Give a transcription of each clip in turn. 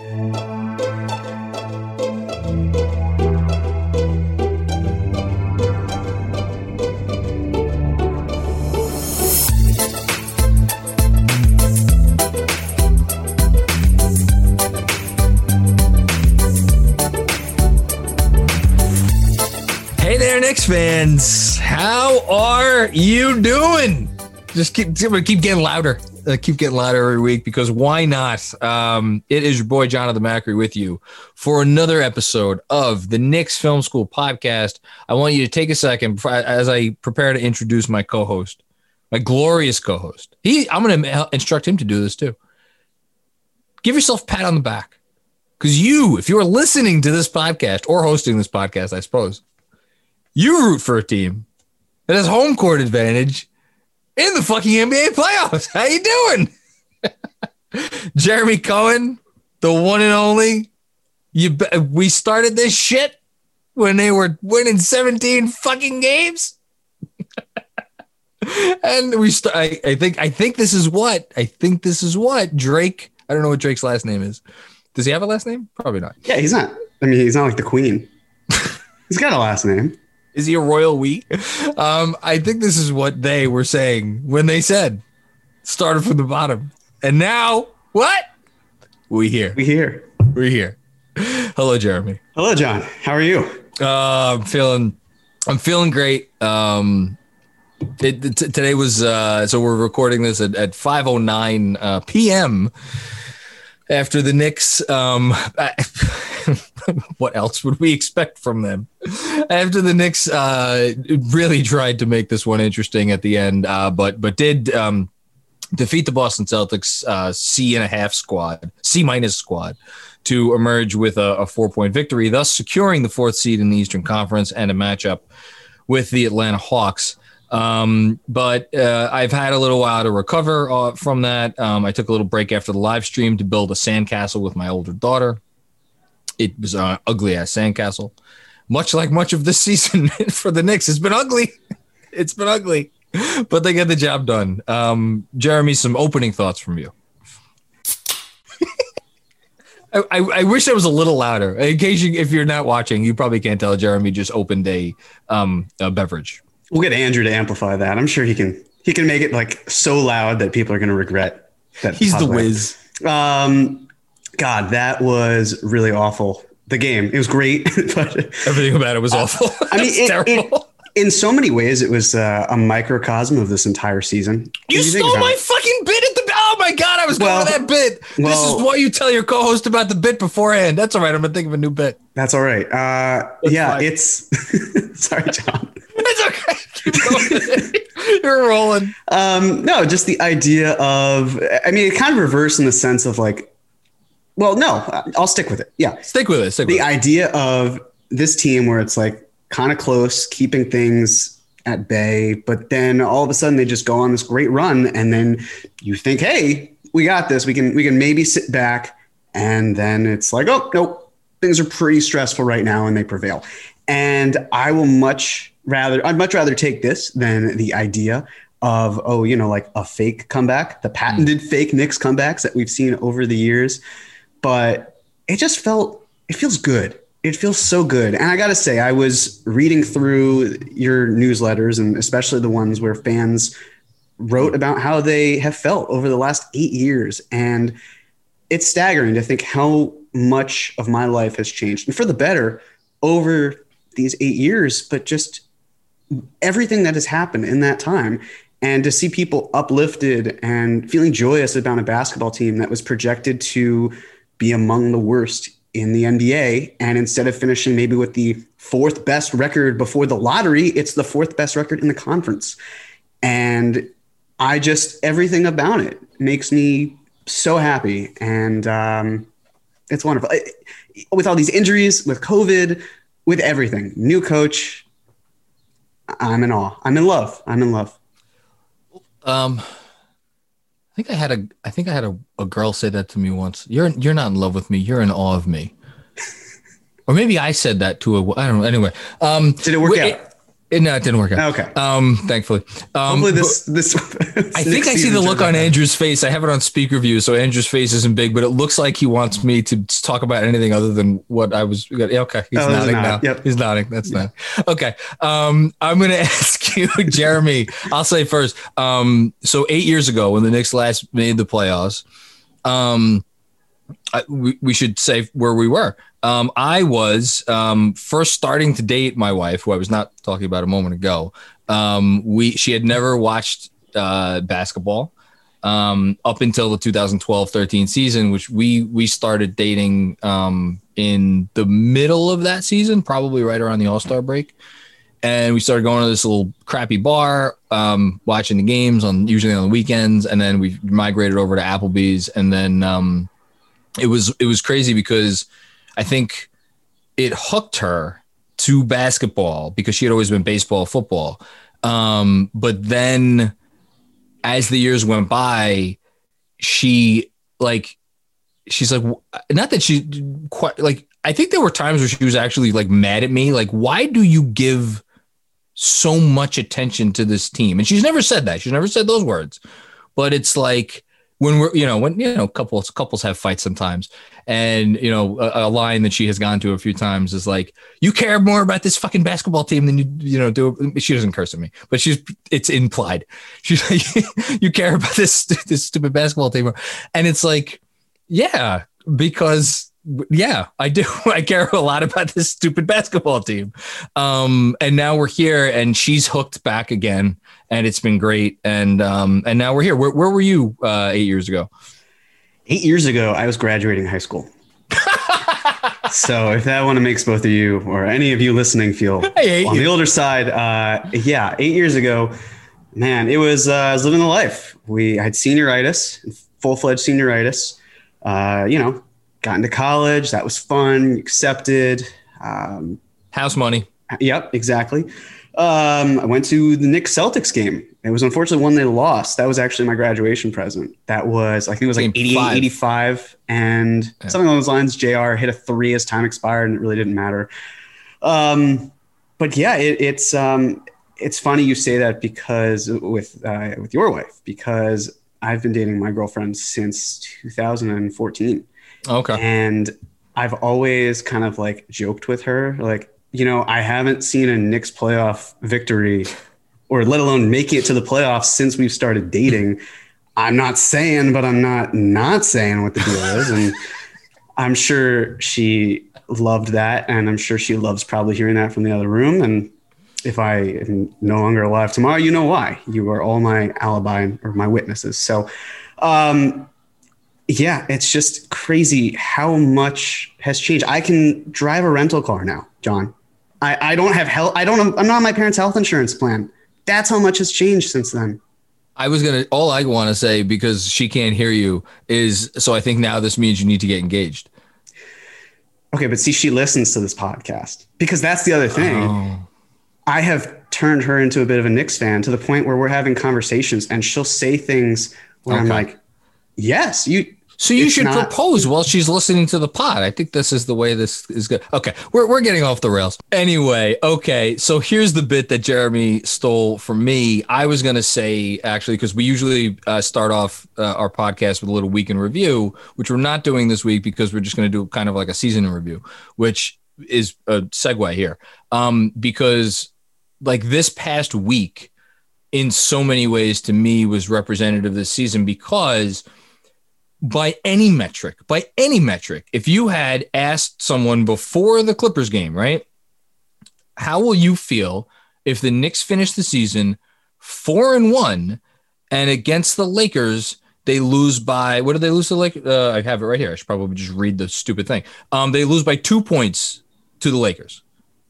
Hey there, Knicks fans. How are you doing? Just keep keep getting louder. Uh, keep getting louder every week because why not? Um, it is your boy Jonathan Macri with you for another episode of the Knicks Film School podcast. I want you to take a second as I prepare to introduce my co-host, my glorious co-host. He, I'm going to instruct him to do this too. Give yourself a pat on the back because you, if you are listening to this podcast or hosting this podcast, I suppose you root for a team that has home court advantage in the fucking NBA playoffs. How you doing? Jeremy Cohen, the one and only. You be- we started this shit when they were winning 17 fucking games. and we st- I, I think I think this is what I think this is what Drake I don't know what Drake's last name is. Does he have a last name? Probably not. Yeah, he's not. I mean, he's not like the queen. he's got a last name. Is he a royal we? Um, I think this is what they were saying when they said started from the bottom. And now what? We here. We here. We're here. Hello, Jeremy. Hello, John. How are you? Uh, I'm feeling I'm feeling great. Um it, t- today was uh so we're recording this at, at 509 uh, p.m. after the Knicks um what else would we expect from them? After the Knicks uh, really tried to make this one interesting at the end, uh, but but did um, defeat the Boston Celtics uh, C and a half squad, C minus squad, to emerge with a, a four point victory, thus securing the fourth seed in the Eastern Conference and a matchup with the Atlanta Hawks. Um, but uh, I've had a little while to recover uh, from that. Um, I took a little break after the live stream to build a sandcastle with my older daughter. It was an ugly ass sandcastle, much like much of this season for the Knicks. It's been ugly. It's been ugly, but they get the job done. Um, Jeremy, some opening thoughts from you. I, I, I wish I was a little louder. In case you, if you're not watching, you probably can't tell. Jeremy just opened a um a beverage. We'll get Andrew to amplify that. I'm sure he can. He can make it like so loud that people are going to regret that. He's the whiz. Um, God, that was really awful. The game, it was great, but Everything about it was awful. I mean, it, terrible. it, in so many ways, it was uh, a microcosm of this entire season. You think stole my it. fucking bit at the. Oh my god! I was Well- going to that bit. this is why you tell your co-host about the bit beforehand. That's all right. I'm gonna think of a new bit. That's all right. Uh, yeah, fine. it's sorry, John. It's okay. You're rolling. Um, no, just the idea of, I mean, it kind of reverse in the sense of like, well, no, I'll stick with it. Yeah. Stick with it. Stick with The it. idea of this team where it's like kind of close, keeping things at bay, but then all of a sudden they just go on this great run, and then you think, hey, we got this. We can we can maybe sit back, and then it's like, oh nope, things are pretty stressful right now, and they prevail. And I will much rather, I'd much rather take this than the idea of oh, you know, like a fake comeback, the hmm. patented fake Knicks comebacks that we've seen over the years. But it just felt, it feels good. It feels so good. And I got to say, I was reading through your newsletters and especially the ones where fans wrote about how they have felt over the last eight years. And it's staggering to think how much of my life has changed and for the better over these eight years, but just everything that has happened in that time. And to see people uplifted and feeling joyous about a basketball team that was projected to be among the worst in the NBA. And instead of finishing maybe with the fourth best record before the lottery, it's the fourth best record in the conference. And I just, everything about it makes me so happy. And um, it's wonderful. I- With all these injuries, with COVID, with everything, new coach, I'm in awe. I'm in love. I'm in love. Um, I think I had a I think I had a, a girl say that to me once. You're you're not in love with me. You're in awe of me. or maybe I said that to a I don't know. Anyway, um, Did it work wait, out? It, no, it didn't work out. Okay. Um, thankfully. Um, Hopefully this this. I think I see the look on Andrew's face. I have it on speaker view, so Andrew's face isn't big, but it looks like he wants me to talk about anything other than what I was. Okay, he's Oh, nodding now. Yep. He's nodding. That's not okay. Um, I'm going to ask you, Jeremy. I'll say first. Um, so eight years ago, when the Knicks last made the playoffs, um, I, we, we should say where we were. Um, I was um, first starting to date my wife, who I was not talking about a moment ago. Um, we she had never watched uh, basketball um, up until the 2012-13 season, which we we started dating um, in the middle of that season, probably right around the All Star break. And we started going to this little crappy bar, um, watching the games on usually on the weekends, and then we migrated over to Applebee's, and then it was it was crazy because I think it hooked her to basketball because she had always been baseball, football. Um, but then as the years went by, she like she's like not that she quite like I think there were times where she was actually like mad at me, like, why do you give so much attention to this team? And she's never said that. She's never said those words. But it's like when we're, you know, when you know, couples couples have fights sometimes. And you know, a, a line that she has gone to a few times is like, "You care more about this fucking basketball team than you, you know, do." She doesn't curse at me, but she's it's implied. She's like, "You care about this this stupid basketball team," and it's like, yeah, because yeah, I do. I care a lot about this stupid basketball team. Um, and now we're here, and she's hooked back again, and it's been great. And um, and now we're here. Where, where were you uh, eight years ago? Eight years ago, I was graduating high school. so if that one makes both of you or any of you listening feel on you. the older side, uh, yeah, eight years ago, man, it was uh, I was living the life. We had senioritis, full fledged senioritis. Uh, you know, got into college. That was fun. Accepted. Um, House money. Yep, exactly. Um, I went to the Knicks Celtics game. It was unfortunately one they lost. That was actually my graduation present. That was, I think it was like Game 88, five. 85. And Yeah. something along those lines, JR hit a three as time expired and it really didn't matter. Um, but yeah, it, it's, um, it's funny you say that because with, uh, with your wife, because I've been dating my girlfriend since 2014 Okay. and I've always kind of like joked with her, like, you know, I haven't seen a Knicks playoff victory or let alone make it to the playoffs since we've started dating. I'm not saying, but I'm not not saying what the deal is. And I'm sure she loved that. And I'm sure she loves probably hearing that from the other room. And if I am no longer alive tomorrow, you know why. You are all my alibi or my witnesses. So, um, yeah, it's just crazy how much has changed. I can drive a rental car now, John. I, I don't have health. I don't. I'm not on my parents' health insurance plan. That's how much has changed since then. I was gonna. All I want to say because she can't hear you is so. I think now this means you need to get engaged. Okay, but see, she listens to this podcast because that's the other thing. Oh. I have turned her into a bit of a Knicks fan to the point where we're having conversations and she'll say things where I'm like, yes, you. So you It's should not- propose while she's listening to the pod. I think this is the way this is good. Okay, we're we're getting off the rails. Anyway, okay. So here's the bit that Jeremy stole from me. I was gonna say actually because we usually uh, start off uh, our podcast with a little week in review, which we're not doing this week because we're just gonna do kind of like a season in review, which is a segue here. Um, because like this past week, in so many ways, to me was representative of this season because by any metric, by any metric, if you had asked someone before the Clippers game, right? How will you feel if the Knicks finish the season four and one and against the Lakers, they lose by what did they lose to the Lakers? Uh, I have it right here. I should probably just read the stupid thing. Um, they lose by two points to the Lakers.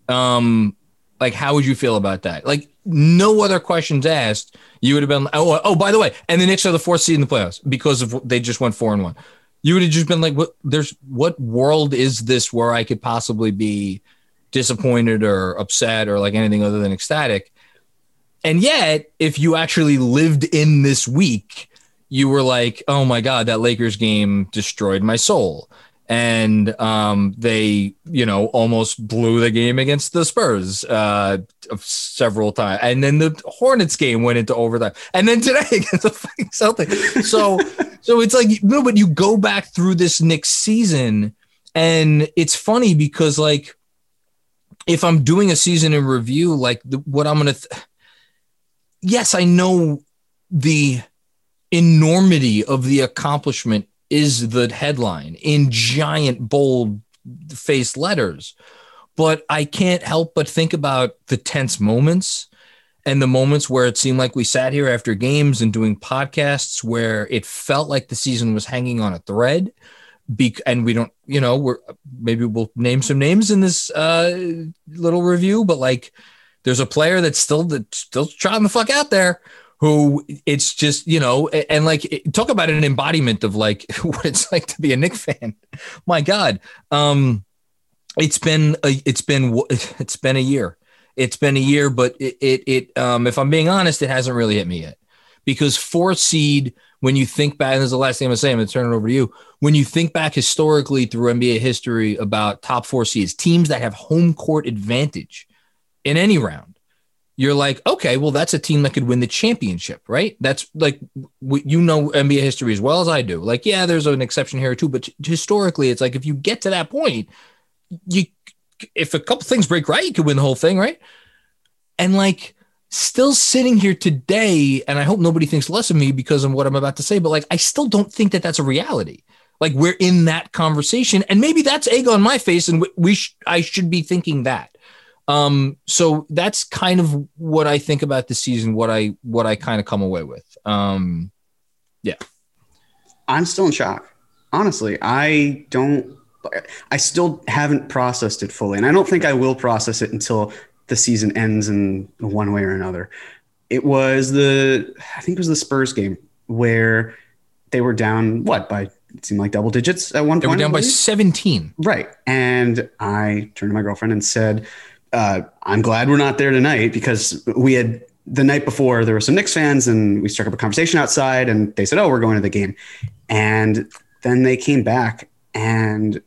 Um, like, how would you feel about that? Like, no other questions asked. You would have been, oh, oh, by the way, and the Knicks are the fourth seed in the playoffs because of they just went four and one. You would have just been like, what? There's what world is this where I could possibly be disappointed or upset or like anything other than ecstatic? And yet, if you actually lived in this week, you were like, oh my God, that Lakers game destroyed my soul. And um, they, you know, almost blew the game against the Spurs uh, several times. And then the Hornets game went into overtime. And then today against the fucking Celtics. So, so it's like, no, but you go back through this next season, and it's funny because, like, if I'm doing a season in review, like the, what I'm gonna, th- yes, I know the enormity of the accomplishment is the headline in giant bold face letters, but I can't help but think about the tense moments and the moments where it seemed like we sat here after games and doing podcasts where it felt like the season was hanging on a thread. Be- and we don't, you know, we're maybe we'll name some names in this uh, little review, but like there's a player that's still that's still trying the fuck out there who it's just you know and like talk about an embodiment of like what it's like to be a Knick fan. My God, um, it's been a, it's been it's been a year. It's been a year, but it, it it um if I'm being honest, it hasn't really hit me yet because fourth seed. When you think back, and this is the last thing I'm gonna say, I'm gonna turn it over to you. When you think back historically through NBA history about top four seeds, teams that have home court advantage in any round, you're like, okay, well, that's a team that could win the championship, right? That's like, you know, NBA history as well as I do. Like, yeah, there's an exception here too, but historically, it's like if you get to that point, you, if a couple things break right, you could win the whole thing, right? And like, still sitting here today, and I hope nobody thinks less of me because of what I'm about to say, but like, I still don't think that that's a reality. Like, we're in that conversation, and maybe that's egg on my face, and we, sh- I should be thinking that. Um, so that's kind of what I think about the season, what I what I kind of come away with. Um, yeah, I'm still in shock. Honestly, I don't. I still haven't processed it fully, and I don't think I will process it until the season ends in one way or another. It was the I think it was the Spurs game where they were down what by it seemed like double digits at one point. they were down by 17. Right. And I turned to my girlfriend and said, uh, I'm glad we're not there tonight because we had the night before there were some Knicks fans and we struck up a conversation outside and they said, Oh, we're going to the game. And then they came back and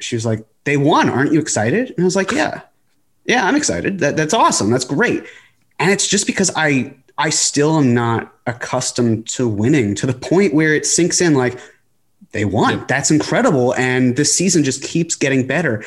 she was like, They won. Aren't you excited? And I was like, Yeah. Yeah, I'm excited. That, that's awesome. That's great. And it's just because I I still am not accustomed to winning to the point where it sinks in like they won. That's incredible. And this season just keeps getting better.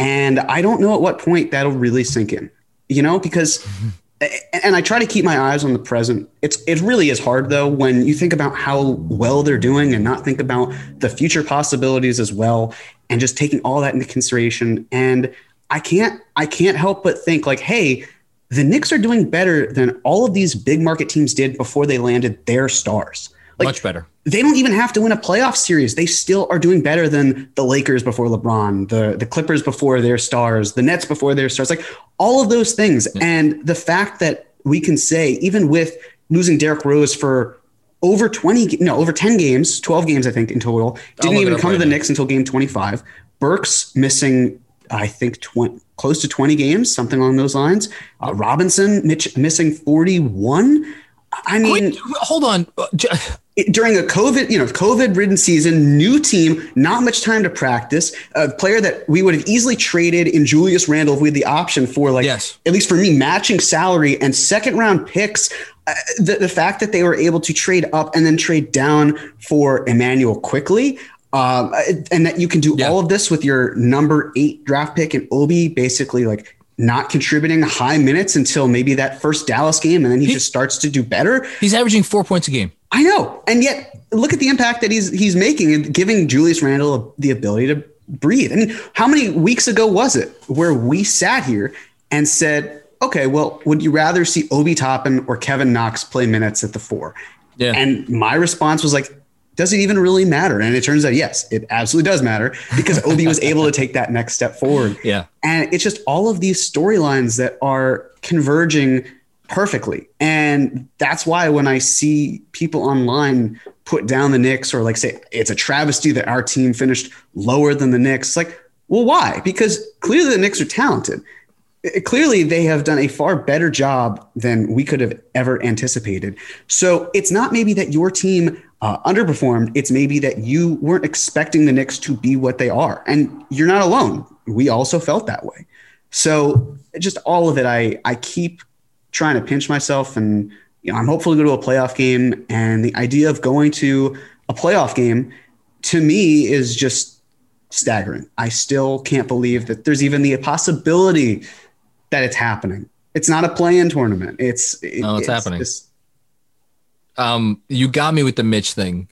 And I don't know at what point that'll really sink in, you know, because, mm-hmm. and I try to keep my eyes on the present. It's, it really is hard though, when you think about how well they're doing and not think about the future possibilities as well. And just taking all that into consideration. And I can't, I can't help but think like, Hey, the Knicks are doing better than all of these big market teams did before they landed their stars. Like, Much better. they don't even have to win a playoff series. They still are doing better than the Lakers before LeBron, the, the Clippers before their stars, the Nets before their stars, like all of those things. And the fact that we can say, even with losing Derrick Rose for over 20, no, over 10 games, 12 games, I think, in total, didn't even come right to the now. Knicks until game 25. Burks missing, I think, 20, close to 20 games, something along those lines. Uh, Robinson Mitch, missing 41. I mean, Wait, hold on. During a COVID, you know, COVID-ridden season, new team, not much time to practice. A player that we would have easily traded in Julius Randle if we had the option for, like, yes. at least for me, matching salary and second-round picks. Uh, the, the fact that they were able to trade up and then trade down for Immanuel Quickley, um, and that you can do yeah. all of this with your number eight draft pick and Obi basically like not contributing high minutes until maybe that first Dallas game, and then he, he, just starts to do better. He's averaging four points a game. I know, and yet look at the impact that he's he's making and giving Julius Randle the ability to breathe. I mean, how many weeks ago was it where we sat here and said, "Okay, well, would you rather see Obi Toppin or Kevin Knox play minutes at the four? Yeah. And my response was like, does it even really matter? And it turns out, yes, it absolutely does matter because Obi was able to take that next step forward. Yeah. And it's just all of these storylines that are converging perfectly. And that's why when I see people online put down the Knicks or like say it's a travesty that our team finished lower than the Knicks, like, well, why? Because clearly the Knicks are talented. It, clearly they have done a far better job than we could have ever anticipated. So it's not maybe that your team uh, underperformed. It's maybe that you weren't expecting the Knicks to be what they are. And you're not alone. We also felt that way. So just all of it, I, I keep trying to pinch myself and you know, I'm hopeful to go to a playoff game. And the idea of going to a playoff game to me is just staggering. I still can't believe that there's even the possibility that it's happening. It's not a play-in tournament. It's no, it's, it's happening. Just, um, you got me with the Mitch thing.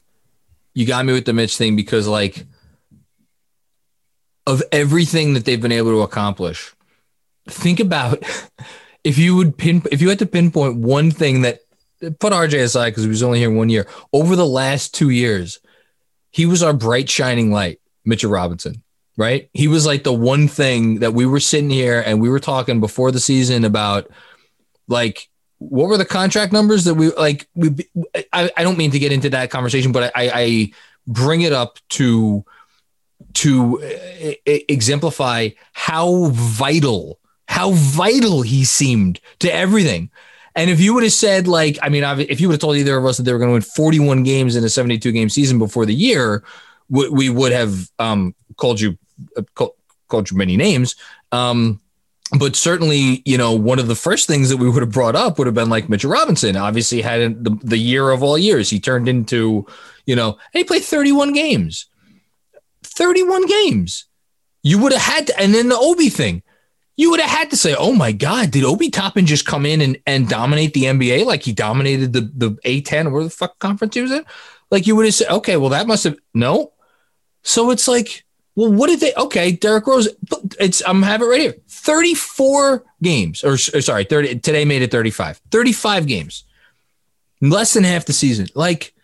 You got me with the Mitch thing because like of everything that they've been able to accomplish, think about if you would pin if you had to pinpoint one thing that put RJ aside because he was only here one year. Over the last two years, he was our bright shining light, Mitchell Robinson. Right? He was like the one thing that we were sitting here and we were talking before the season about like what were the contract numbers that we like we I, I don't mean to get into that conversation but I, I bring it up to to exemplify how vital how vital he seemed to everything. And if you would have said like i mean if you would have told either of us that they were going to win 41 games in a 72 game season before the year we, would have um, called you uh, called, called you many names um, but certainly, you know, one of the first things that we would have brought up would have been like Mitchell Robinson. Obviously, had the, the year of all years. He turned into, you know, and he played 31 games. 31 games. You would have had to, and then the Obi thing, you would have had to say, oh my God, did Obi Toppin just come in and, and dominate the NBA like he dominated the, the A10 or the fuck conference he was in? Like you would have said, okay, well, that must have, no. So it's like, well, what did they? Okay, Derrick Rose. It's I'm have it right here. 34 games, or, or sorry, 30. Today made it 35. 35 games, less than half the season. Like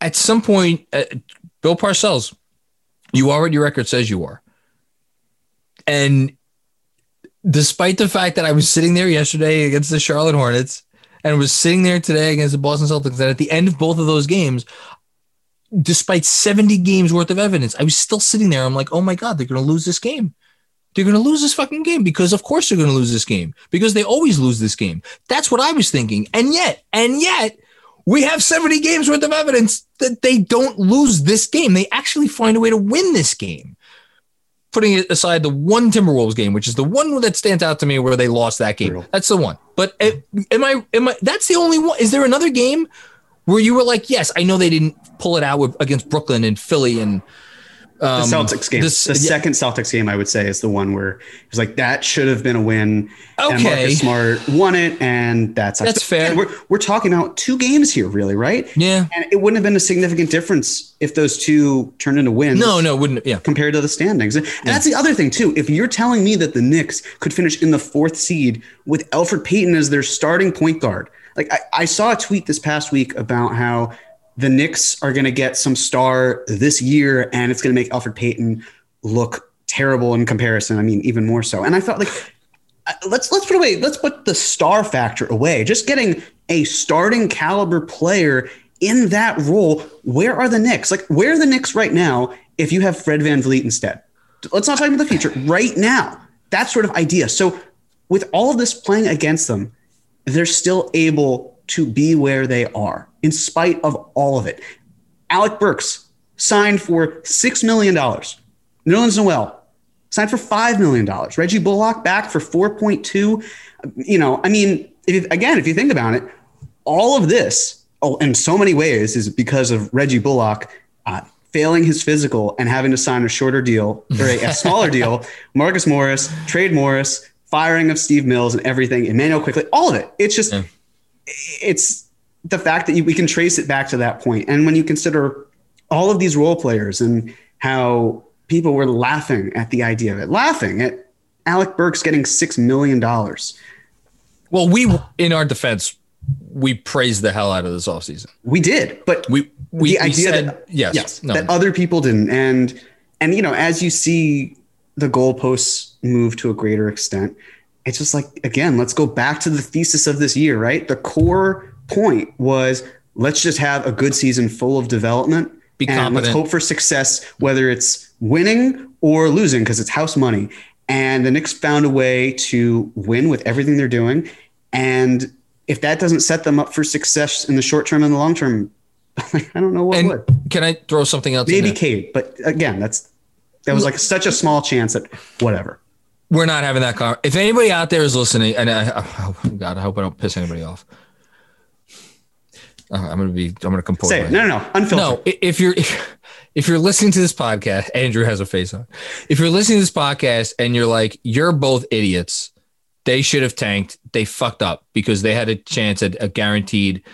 at some point, uh, Bill Parcells, you are what your record says you are, and despite the fact that I was sitting there yesterday against the Charlotte Hornets and was sitting there today against the Boston Celtics, and at the end of both of those games, despite 70 games worth of evidence, I was still sitting there. I'm like, oh my God, they're going to lose this game. They're going to lose this fucking game because, of course, they're going to lose this game because they always lose this game. That's what I was thinking. And yet, and yet, we have 70 games worth of evidence that they don't lose this game. They actually find a way to win this game. Putting it aside the one Timberwolves game, which is the one that stands out to me where they lost that game. That's the one. But eh, am I, am I, that's the only one. Is there another game where you were like, yes, I know they didn't pull it out with, against Brooklyn and Philly and um, the Celtics game. This, the yeah. second Celtics game, I would say, is the one where it was like that should have been a win. Okay, and Marcus Smart won it, and that's that's fair. we're we're talking about two games here, really, right? Yeah, and it wouldn't have been a significant difference if those two turned into wins. No, no, wouldn't. Yeah, compared to the standings, and yeah. that's the other thing too. If you're telling me that the Knicks could finish in the fourth seed with Elfrid Payton as their starting point guard like I, I saw a tweet this past week about how the Knicks are going to get some star this year, and it's going to make Elfrid Payton look terrible in comparison. I mean, even more so. And I thought, like let's let's put away let's put the star factor away. Just getting a starting caliber player in that role. Where are the Knicks? Like where are the Knicks right now if you have Fred Van VanVleet instead? Let's not talk about the future. Right now, that sort of idea. So with all of this playing against them, they're still able to be where they are in spite of all of it. Alec Burks signed for $6 million. Nerlens Noel signed for $5 million. Reggie Bullock back for 4.2. You know, I mean, if, again, if you think about it, all of this, oh, in so many ways, is because of Reggie Bullock uh, failing his physical and having to sign a shorter deal or a, a smaller deal. Marcus Morris, trade Morris, firing of Steve Mills, and everything. Immanuel Quickley, all of it. It's just, yeah. it's the fact that you, we can trace it back to that point. And when you consider all of these role players and how people were laughing at the idea of it, laughing at Alec Burks getting $6 million. Well, we, in our defense, we praised the hell out of this offseason. We did, but we, we the idea said, that yes, yes no. that other people didn't, and and you know, as you see the goalposts move to a greater extent, it's just like again, let's go back to the thesis of this year, right? The core point was let's just have a good season full of development Be and competent. let's hope for success, whether it's winning or losing, because it's house money. And the Knicks found a way to win with everything they're doing. And if that doesn't set them up for success in the short term and the long term, I don't know what and would. can I throw something else? Maybe? Cade, but again, that's that was like such a small chance that whatever. We're not having that conversation. If anybody out there is listening, and I, oh God, I hope I don't piss anybody off. Uh, I'm gonna be. I'm gonna compose. Say it. No, no, no. Unfiltered. No, if you're if, if you're listening to this podcast, Andrew has a face on. If you're listening to this podcast and you're like, you're both idiots. They should have tanked. They fucked up because they had a chance at a guaranteed.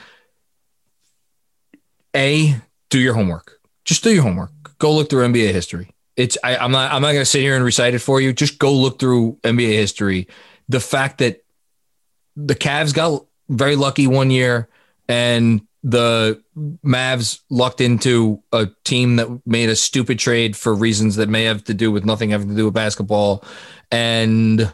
A, do your homework. Just do your homework. Go look through NBA history. It's I, I'm not I'm not gonna sit here and recite it for you. Just go look through NBA history. The fact that the Cavs got very lucky one year and the Mavs lucked into a team that made a stupid trade for reasons that may have to do with nothing having to do with basketball. And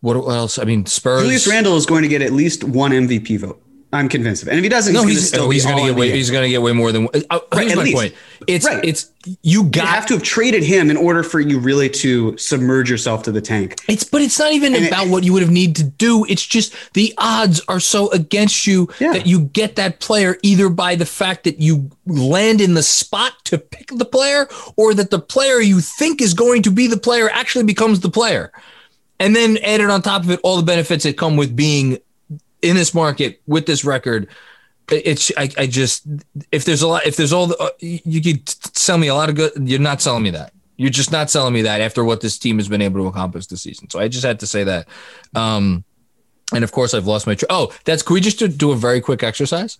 what else? I mean, Spurs. Julius Randle is going to get at least one MVP vote. I'm convinced of it. And if he doesn't, no, he's, he's, going to oh, he's still gonna get way. He's gonna get way more than. Uh, here's my least. point. It's Right. it's you You have to have traded him in order for you really to submerge yourself to the tank. It's but it's not even And it- about what you would have needed to do. It's just the odds are so against you Yeah. that you get that player either by the fact that you land in the spot to pick the player or that the player you think is going to be the player actually becomes the player. And then added on top of it all the benefits that come with being in this market with this record. It's I, I just if there's a lot if there's all the uh, you could sell me a lot of good you're not selling me that you're just not selling me that after what this team has been able to accomplish this season. So I just had to say that. Um, and of course, I've lost my. Tr- oh, that's. Can we just do, do a very quick exercise?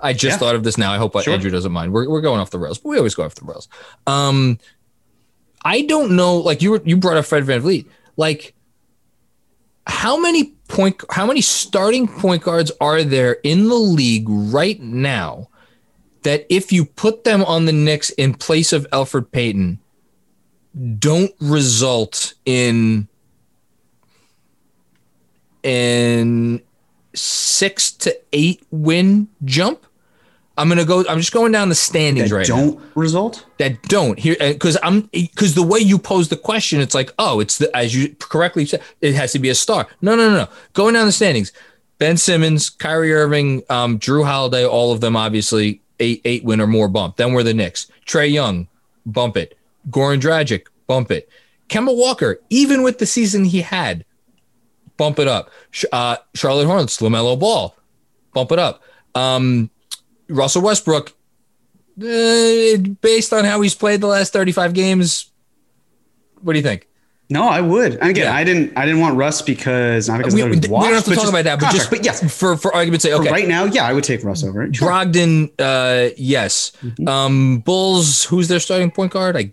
I just Yeah. thought of this now. I hope Sure. Andrew doesn't mind. We're, we're going off the rails, but we always go off the rails. Um, I don't know. Like you were, you brought up Fred VanVleet. Like, how many point, how many starting point guards are there in the league right now that if you put them on the Knicks in place of Elfrid Payton, don't result in in six to eight win jump. I'm gonna go. I'm just going down the standings That right now don't result. that don't here because I'm because the way you pose the question, it's like, oh, it's the as you correctly said, it has to be a star. No, no, no, no. Going down the standings, Ben Simmons, Kyrie Irving, um, Jrue Holiday, all of them obviously eight eight win or more bump. Then we're the Knicks. Trae Young, bump it. Goran Dragic, bump it. Kemba Walker, even with the season he had, bump it up. Uh, Charlotte Hornets, LaMelo Ball, bump it up. Um, Russell Westbrook, uh, based on how he's played the last 35 games, what do you think? No, I would. And again, Yeah. I didn't. I didn't want Russ because not because We, I we thought don't he'd have to talk about that, but contract. just but yes, for for argument's sake, for okay. right now, yeah, I would take Russ over it. Sure. Brogdon, uh, yes. Mm-hmm. Um, Bulls, who's their starting point guard? I,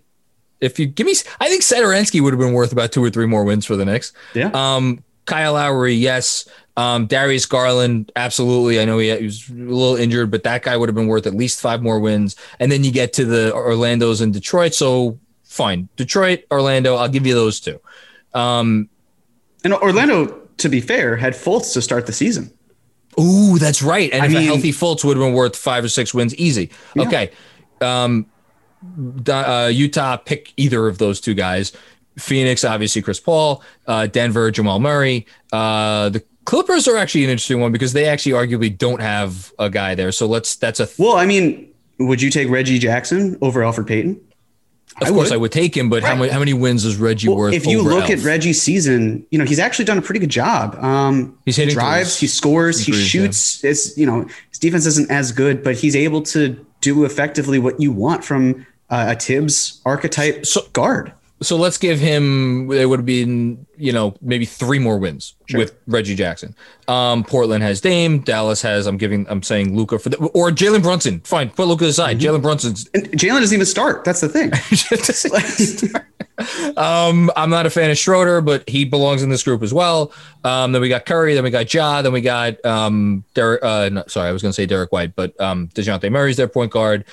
if you give me, I think Satoransky would have been worth about two or three more wins for the Knicks. Yeah. Um, Kyle Lowry, yes. Um, Darius Garland, absolutely. I know he, he was a little injured, but that guy would have been worth at least five more wins. And then you get to the Orlando's and Detroit. So fine, Detroit, Orlando, I'll give you those two. Um, And Orlando, to be fair, had Fultz to start the season. ooh, that's right. And I if mean- a healthy Fultz would have been worth five or six wins easy. Yeah. Okay. Um, uh, Utah pick either of those two guys. Phoenix, obviously Chris Paul. Uh, Denver, Jamal Murray. Uh, the Clippers are actually an interesting one because they actually arguably don't have a guy there. So let's. That's a. Th- Well, I mean, would you take Reggie Jackson over Elfrid Payton? of course, I would take him, but how many how many wins is Reggie Well, worth? if you look at Reggie's season, you know he's actually done a pretty good job. Um, He's he hitting drives, threes. he scores, he Agrees, yeah. shoots. It's you know his defense isn't as good, but he's able to do effectively what you want from uh, a Thibs archetype So- guard. So let's give him. It would have been, you know, maybe three more wins Sure. with Reggie Jackson. Um, Portland has Dame. Dallas has. I'm giving. I'm saying Luka for the or Jalen Brunson. Fine, put Luka aside. Mm-hmm. Jalen Brunson's. And Jalen doesn't even start. That's the thing. um, I'm not a fan of Schroeder, but he belongs in this group as well. Um, then we got Curry. Then we got Ja. Then we got um, Derek. Uh, no, sorry, I was going to say Derrick White, but um, Dejounte Murray's their point guard.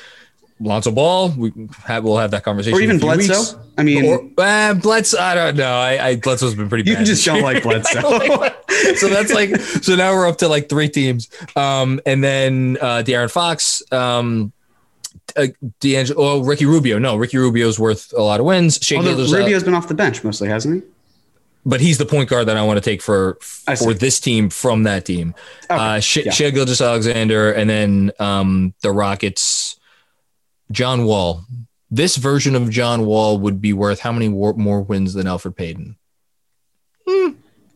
Lonzo Ball. We have. We'll have that conversation. or even in a few Bledsoe. weeks. I mean, Or uh, Bledsoe, I don't know. I, I Bledsoe's been pretty you bad. just don't like Bledsoe. so that's like so now we're up to like three teams. Um, and then uh De'Aaron Fox, um, uh, D'Angelo, oh, Ricky Rubio. No, Ricky Rubio's worth a lot of wins. Shai Although Gilgeous- Rubio's been off the bench mostly, hasn't he? but he's the point guard that I want to take for for this team from that team. Okay, Uh, Shai, yeah. Shai Gilgeous Alexander, and then um, the Rockets, John Wall. This version of John Wall would be worth how many war- more wins than Elfrid Payton?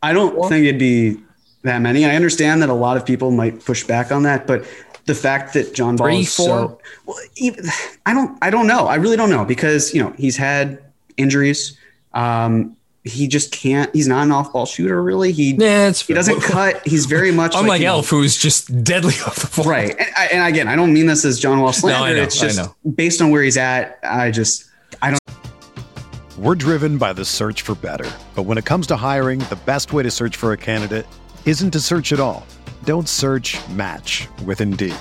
I don't think it'd be that many. I understand that a lot of people might push back on that, but the fact that John Ball Three, is so well, even, I don't, I don't know. I really don't know because you know he's had injuries. Um, he just can't. He's not an off-ball shooter, really. He Yeah, he doesn't cut. He's very much Unlike like, Elf, who's just deadly off the ball. right? And, and again, I don't mean this as John Wall slander. know, it's I just know. based on where he's at. I just I don't. We're driven by the search for better. But when it comes to hiring, the best way to search for a candidate isn't to search at all. Don't search match with Indeed.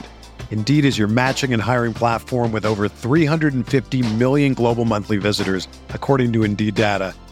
Indeed is your matching and hiring platform with over 350 million global monthly visitors, according to Indeed data,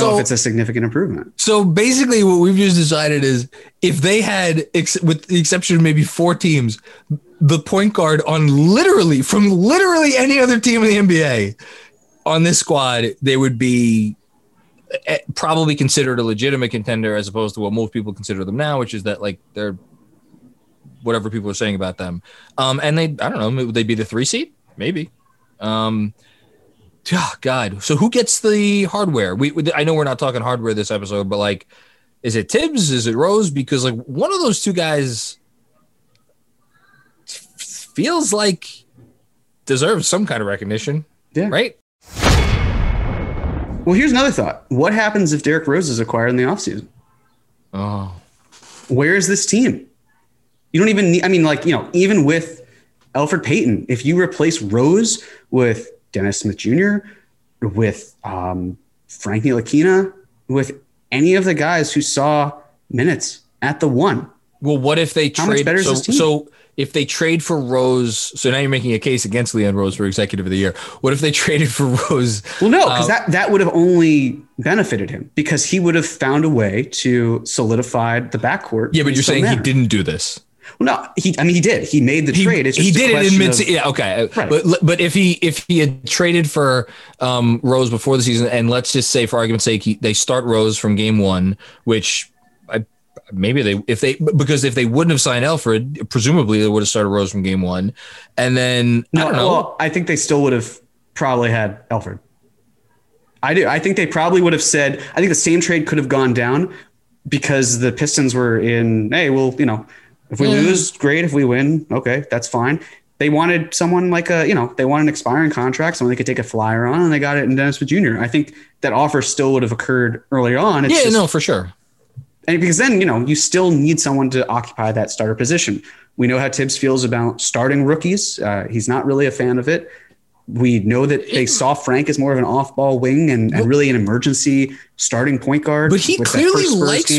So- if it's a significant improvement. So basically, what we've just decided is if they had, ex- with the exception of maybe four teams, the point guard on literally from literally any other team in the NBA on this squad, they would be eh, probably considered a legitimate contender as opposed to what most people consider them now, which is that like they're whatever people are saying about them. Um, and they, I don't know, would they be the three seed? Maybe. Um, Oh, God. So who gets the hardware? We, we- I know we're not talking hardware this episode, but like, is it Thibs? Is it Rose? Because like one of those two guys feels like deserves some kind of recognition, Yeah. right? Well, here's another thought. What happens if Derrick Rose is acquired in the offseason? Oh, Where is this team? You don't even need, I mean, like, you know, even with Elfrid Payton, if you replace Rose with Dennis Smith Jr., with um, Frank Ntilikina, with any of the guys who saw minutes at the one, well, what if they How trade? so, so if they trade for Rose, so now you're making a case against Leon Rose for executive of the year. What if they traded for Rose? Well, no, because Uh, that, that would have only benefited him because he would have found a way to solidify the backcourt. Yeah, but you're saying he didn't do this. Well, no, he. I mean, he did. He made the he, trade. It's he did it in mid yeah okay Right. but but if he if he had traded for um rose before the season and let's just say for argument's sake he, they start rose from game one which i maybe they if they because if they wouldn't have signed Elfrid, presumably they would have started Rose from game one, and then No, I don't know. well, I think they still would have probably had Elfrid. I do. I think they probably would have said. I think the same trade could have gone down because the Pistons were in. Hey, well, you know, if we lose, great. If we win, okay, that's fine. They wanted someone like a, you know, they wanted an expiring contract, someone they could take a flyer on, and they got it in Dennis Smith Jr. I think that offer still would have occurred earlier on. It's yeah, just- no, for sure. and because then you know you still need someone to occupy that starter position. We know how Thibs feels about starting rookies. Uh, he's not really a fan of it. We know that they saw Frank as more of an off-ball wing and, and really an emergency starting point guard. But he clearly likes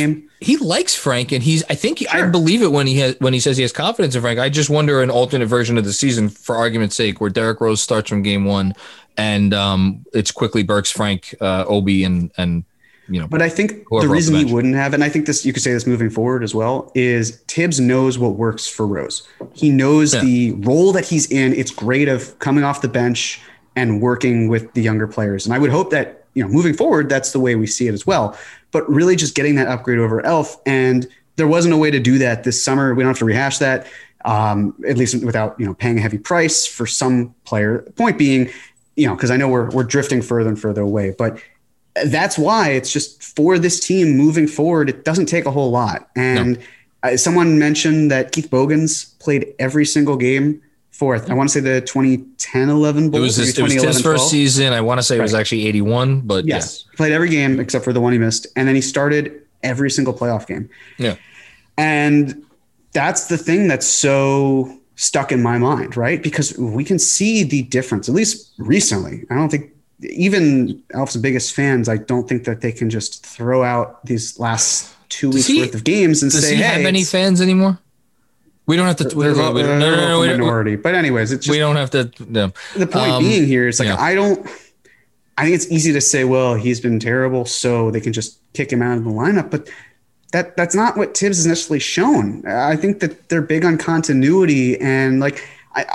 he likes Frank, and he's. I think I Sure. believe it when he has when he says he has confidence in Frank. I just wonder an alternate version of the season, for argument's sake, where Derrick Rose starts from game one, and um, it's Quickley Burks, Frank, uh, Obi, and and you know. But I think the reason he wouldn't have, and I think this you could say this moving forward as well, is Thibs knows what works for Rose. He knows Yeah. the role that he's in. It's great of coming off the bench and working with the younger players. And I would hope that, you know, moving forward, that's the way we see it as well. But really just getting that upgrade over Elf. And there wasn't a way to do that this summer. We don't have to rehash that. Um, at least without, you know, paying a heavy price for some player. Point being, you know, because I know we're we're drifting further and further away, but that's why it's just for this team moving forward. It doesn't take a whole lot. And uh, someone mentioned that Keith Bogans played every single game for, I want to say the 2010 11 it Bulls. was his, it was his first 12. season. I want to say it was actually eighty one, but Yes. He played every game except for the one he missed. And then he started every single playoff game. Yeah. And that's the thing that's so stuck in my mind, right? Because we can see the difference, at least recently. I don't think even Elf's biggest fans, I don't think that they can just throw out these last two Does weeks he- worth of games and. Say, he hey, have any fans anymore? We don't have to. We, they're we, we, no, they're no, no, we, don't- minority. But anyways, it's just we don't have to. No. the point Um, being here is like yeah. I don't. I think it's easy to say, well, he's been terrible, so they can just kick him out of the lineup. But that that's not what Thibs has necessarily shown. I think that they're big on continuity and like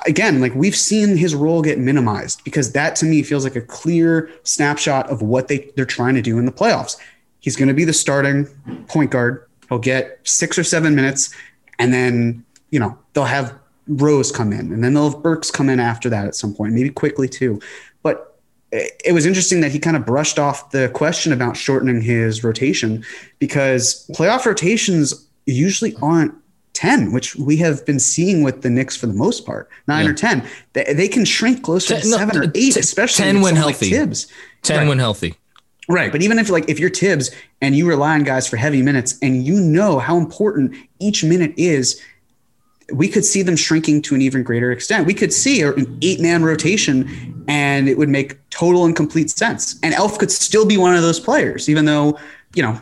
Again, like we've seen his role get minimized because that to me feels like a clear snapshot of what they they're trying to do in the playoffs. He's going to be the starting point guard. He'll get six or seven minutes, and then you know they'll have Rose come in, and then they'll have Burks come in after that at some point, maybe Quickley too. But it was interesting that he kind of brushed off the question about shortening his rotation because playoff rotations usually aren't 10, which we have been seeing with the Knicks for the most part, nine Yeah. or 10. They, they can shrink closer to Ten- no, seven or eight, t- especially 10 when someone like healthy. Thibs. Ten Right. when healthy. Right. But even if like if you're Thibs and you rely on guys for heavy minutes and you know how important each minute is, we could see them shrinking to an even greater extent. We could see an eight man rotation and it would make total and complete sense. And Elf could still be one of those players, even though, you know,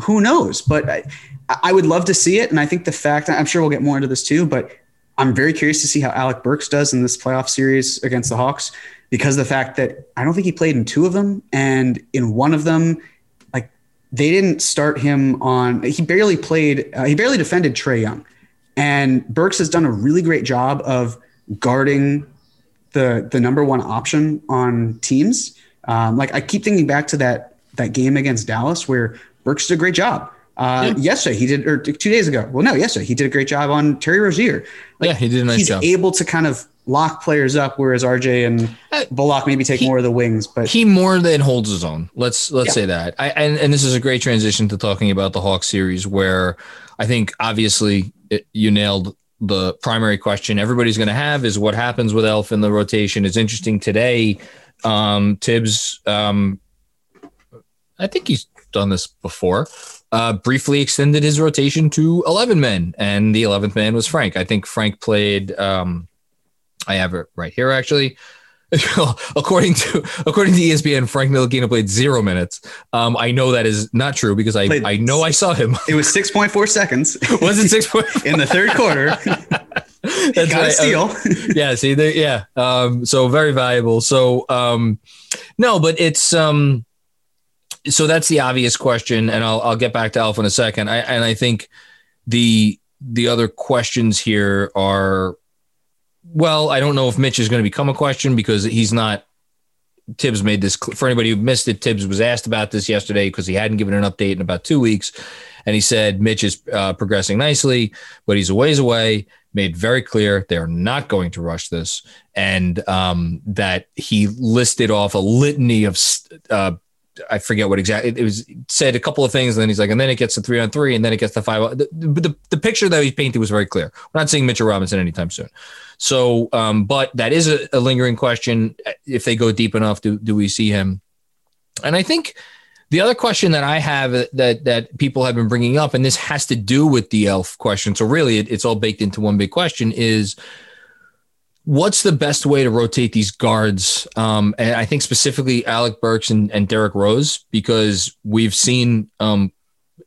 who knows? But I, I would love to see it. And I think the fact, I'm sure we'll get more into this too, but I'm very curious to see how Alec Burks does in this playoff series against the Hawks because the fact that I don't think he played in two of them. And in one of them, like they didn't start him on, he barely played, uh, he barely defended Trae Young. And Burks has done a really great job of guarding the the number one option on teams. Um, like I keep thinking back to that that game against Dallas where Burks did a great job. Uh, Yesterday he did, or two days ago. Well, no, yesterday he did a great job on Terry Rozier. yeah, he did a nice He's job. He's able to kind of lock players up, whereas RJ and Uh, Bullock maybe take he- more of the wings. But he more than holds his own. Let's let's Yeah. say that. I and, and this is a great transition to talking about the Hawks series, where I think obviously it, you nailed the primary question everybody's going to have is what happens with Elf in the rotation. It's interesting today. Um, Thibs, um, I think he's done this before. Uh, briefly extended his rotation to 11 men, and the 11th man was Frank. I think Frank played. Um, I have it right here actually. according to according to ESPN, Frank Ntilikina played zero minutes. Um, I know that is not true because I Played- I know I saw him. it was 6.4 seconds Was it six point? in the third quarter. That's Got a right. steal. yeah see there yeah um so very valuable so um no but it's um so that's the obvious question and i'll i'll get back to alpha in a second i and i think the the other questions here are well i don't know if mitch is going to become a question because he's not Thibs made this for anybody who missed it. Thibs was asked about this yesterday because he hadn't given an update in about two weeks, and he said Mitch is uh, progressing nicely, but he's a ways away. Made very clear they are not going to rush this, and um, that he listed off a litany of uh, I forget what exactly it was said a couple of things, and then he's like, and then it gets to three on three, and then it gets to five. The, the, the picture that he painted was very clear. We're not seeing Mitchell Robinson anytime soon. So, um, but that is a, a, lingering question. If they go deep enough, do do we see him? And I think the other question that I have that that people have been bringing up, and this has to do with the elf question. So really, it, it's all baked into one big question: is what's the best way to rotate these guards? Um, and I think specifically Alec Burks and, and Derrick Rose, because we've seen um,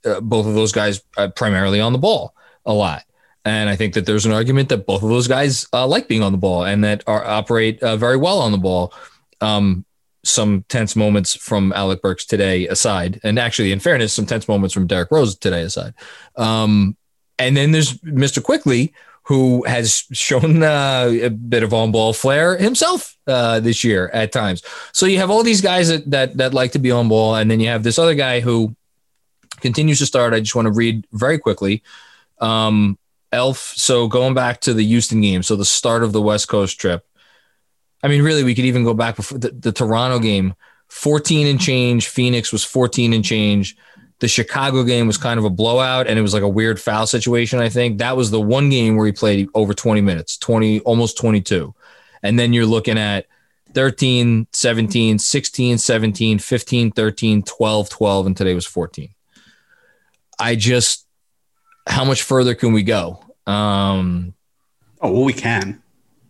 uh, both of those guys uh, primarily on the ball a lot. And I think that there's an argument that both of those guys uh, like being on the ball and that are, operate uh, very well on the ball. Um, some tense moments from Alec Burks today aside, and actually, in fairness, some tense moments from Derrick Rose today aside. Um, and then there's Mr. Quickley, who has shown uh, a bit of on ball flair himself uh, this year at times. So you have all these guys that, that, that like to be on ball, and then you have this other guy who continues to start. I just want to read very quickly. Um, Elf. So going back to the Houston game, so the start of the West Coast trip. I mean, really, we could even go back before the, the Toronto game. 14 and change. Phoenix was 14 and change. The Chicago game was kind of a blowout and it was like a weird foul situation, I think. That was the one game where he played over 20 minutes, 20, almost 22. And then you're looking at 13, 17, 16, 17, 15, 13, 12, 12, and today was 14. I just, how much further can we go? Um, oh, well, we can.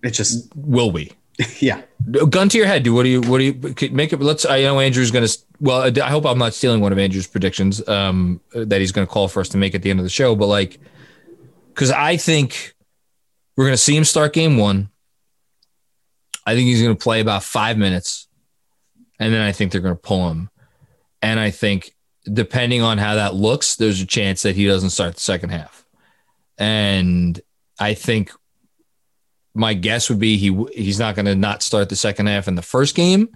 It just, will we? yeah. Gun to your head. Do what do you what do you make it? Let's. I know Andrew's going to. Well, I hope I'm not stealing one of Andrew's predictions. Um, that he's going to call for us to make at the end of the show. But like, because I think we're going to see him start game one. I think he's going to play about five minutes, and then I think they're going to pull him. And I think depending on how that looks, there's a chance that he doesn't start the second half. And I think my guess would be he he's not going to not start the second half in the first game.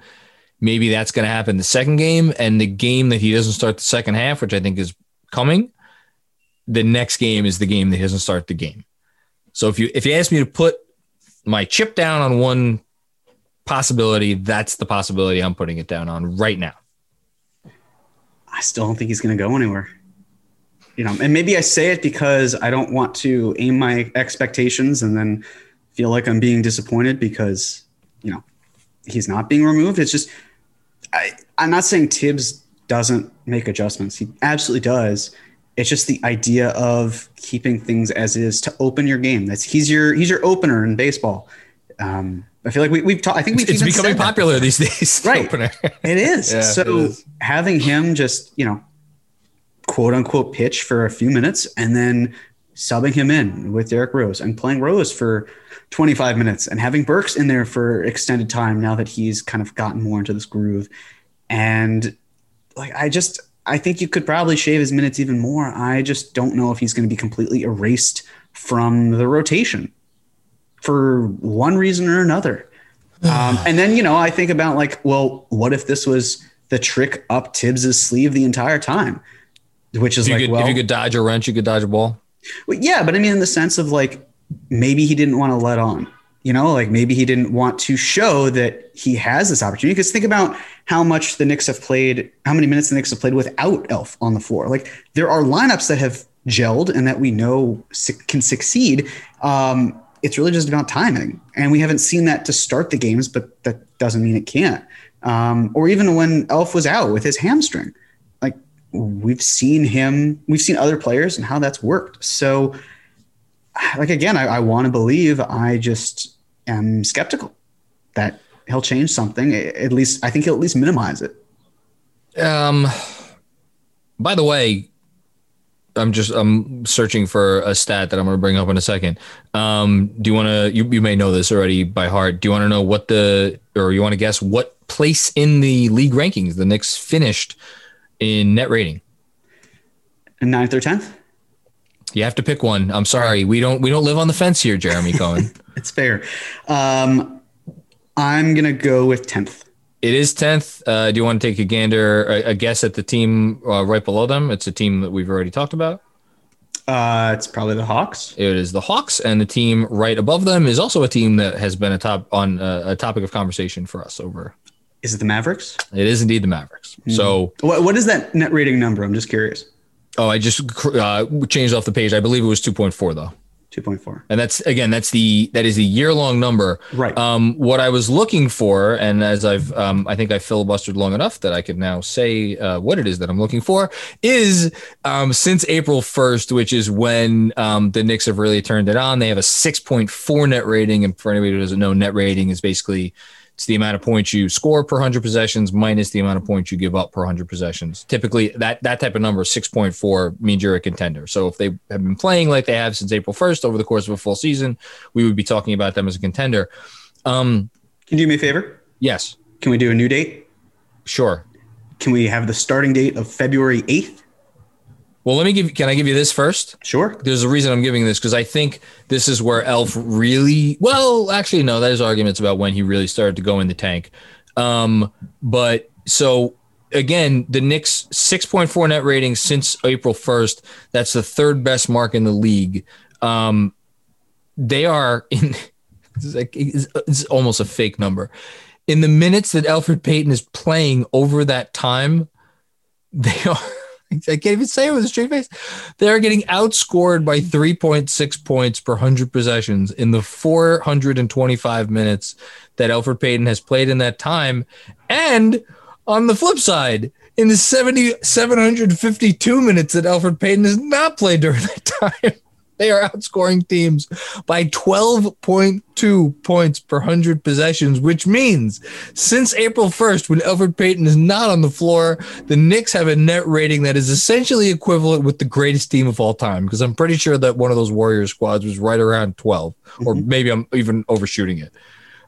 Maybe that's going to happen the second game, and the game that he doesn't start the second half, which I think is coming, the next game is the game that he doesn't start the game. So if you if you ask me to put my chip down on one possibility, that's the possibility I'm putting it down on right now. I still don't think he's going to go anywhere. You know, and maybe I say it because I don't want to aim my expectations and then feel like I'm being disappointed because, you know, he's not being removed. It's just, I, I'm not saying Thibs doesn't make adjustments. He absolutely does. It's just the idea of keeping things as is to open your game. That's he's your he's your opener in baseball. Um, I feel like we, we've talked. I think we've it's becoming popular these days. Right, opener. it is. Yeah, so it is. having him just you know, quote unquote, pitch for a few minutes and then subbing him in with Derrick Rose and playing Rose for 25 minutes and having Burks in there for extended time now that he's kind of gotten more into this groove. And like, I just, I think you could probably shave his minutes even more. I just don't know if he's going to be completely erased from the rotation for one reason or another. Um, and then, you know, I think about like, well, what if this was the trick up Thibs's sleeve the entire time? Which is if like, could, well, if you could dodge a wrench, you could dodge a ball. Well, yeah, but I mean, in the sense of like, maybe he didn't want to let on. You know, like maybe he didn't want to show that he has this opportunity. Because think about how much the Knicks have played, how many minutes the Knicks have played without Elf on the floor. Like there are lineups that have gelled and that we know can succeed. Um, it's really just about timing. And we haven't seen that to start the games, but that doesn't mean it can't. Um, or even when Elf was out with his hamstring, we've seen him, we've seen other players and how that's worked. So like again, I, I want to believe. I just am skeptical that he'll change something. At least I think he'll at least minimize it. Um. By the way, I'm just I'm searching for a stat that I'm going to bring up in a second. Um, do you want to? You, you may know this already by heart. Do you want to know what the or you want to guess what place in the league rankings the Knicks finished in net rating? Ninth or tenth. You have to pick one. I'm sorry. We don't we don't live on the fence here, Jeremy Cohen. it's fair. Um, I'm gonna go with tenth. It is tenth. Uh, do you want to take a gander, a, a guess at the team uh, right below them? It's a team that we've already talked about. Uh, it's probably the Hawks. It is the Hawks, and the team right above them is also a team that has been a top on uh, a topic of conversation for us over. Is it the Mavericks? It is indeed the Mavericks. So, What what is that net rating number? I'm just curious. oh, I just uh, changed off the page. I believe it was two point four though. Two point four. and that's again that's the that is the year long number Right. um what i was looking for and as i've um i think i filibustered long enough that i can now say uh, what it is that i'm looking for is um since april 1st which is when um the knicks have really turned it on they have a 6.4 net rating and for anybody who doesn't know net rating is basically it's the amount of points you score per 100 possessions minus the amount of points you give up per 100 possessions. Typically, that that type of number, 6.4, means you're a contender. So if they have been playing like they have since April 1st over the course of a full season, we would be talking about them as a contender. Um, Can you do me a favor? yes, Can we do a new date? sure. Can we have the starting date of February 8th? Well, let me give. Can I give you this first? Sure. There's a reason I'm giving this because I think this is where Elf really. Well, actually, no. There's arguments about when he really started to go in the tank. Um, but so again, the Knicks 6.4 net rating since April 1st. That's the third best mark in the league. Um, they are in. It's, like, it's, it's almost a fake number. In the minutes that Elfrid Payton is playing over that time, they are. I can't even say it with a straight face. They're getting outscored by 3.6 points per 100 possessions in the 425 minutes that Elfrid Payton has played in that time. And on the flip side, in the 70, 752 minutes that Elfrid Payton has not played during that time, they are outscoring teams by 12.2 points per 100 possessions, which means since April 1st, when Elfrid Payton is not on the floor, the Knicks have a net rating that is essentially equivalent with the greatest team of all time. Because I'm pretty sure that one of those Warriors squads was right around 12, or maybe I'm even overshooting it.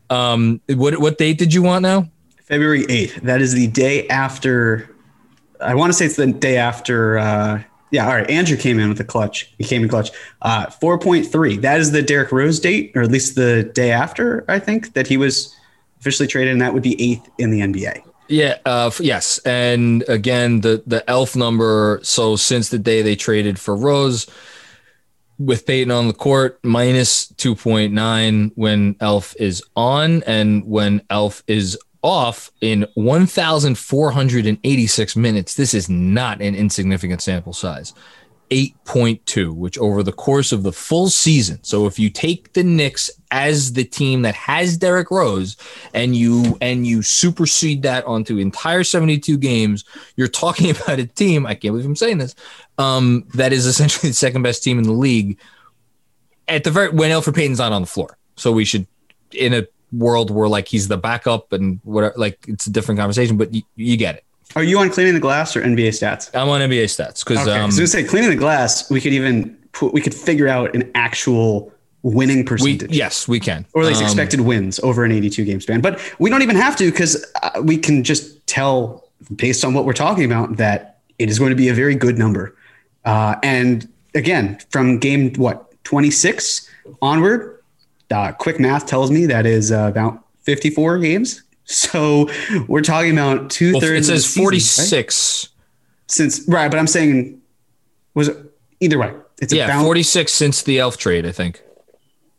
Um, what what date did you want now? February 8th. That is the day after. I want to say it's the day after. Uh, yeah, all right. Andrew came in with a clutch. He came in clutch. Uh, 4.3. That is the Derrick Rose date, or at least the day after, I think, that he was officially traded, and that would be eighth in the NBA. Yeah, uh, yes, and again the the elf number. So since the day they traded for Rose, with Payton on the court, minus two point nine when Elf is on, and when Elf is off in one thousand four hundred and eighty six minutes. This is not an insignificant sample size. 8.2, which over the course of the full season. So if you take the Knicks as the team that has Derrick Rose and you and you supersede that onto entire 72 games, you're talking about a team, I can't believe I'm saying this, um, that is essentially the second best team in the league at the very when Elfrid Payton's not on the floor. So we should in a world where like he's the backup and whatever like it's a different conversation, but you, you get it. Are you on cleaning the glass or NBA stats? I'm on NBA stats because Okay, um, I was gonna say cleaning the glass. We could even put, we could figure out an actual winning we percentage. yes we can or at least Um, expected wins over an 82 game span. But we don't even have to because uh, we can just tell based on what we're talking about that it is going to be a very good number. Uh, and again, from game what 26 onward, uh, quick math tells me that is uh, about 54 games. So we're talking about two Well, thirds. it says 46. since right, but I'm saying was it either way? It's Yeah, about 46 since the elf trade, I think.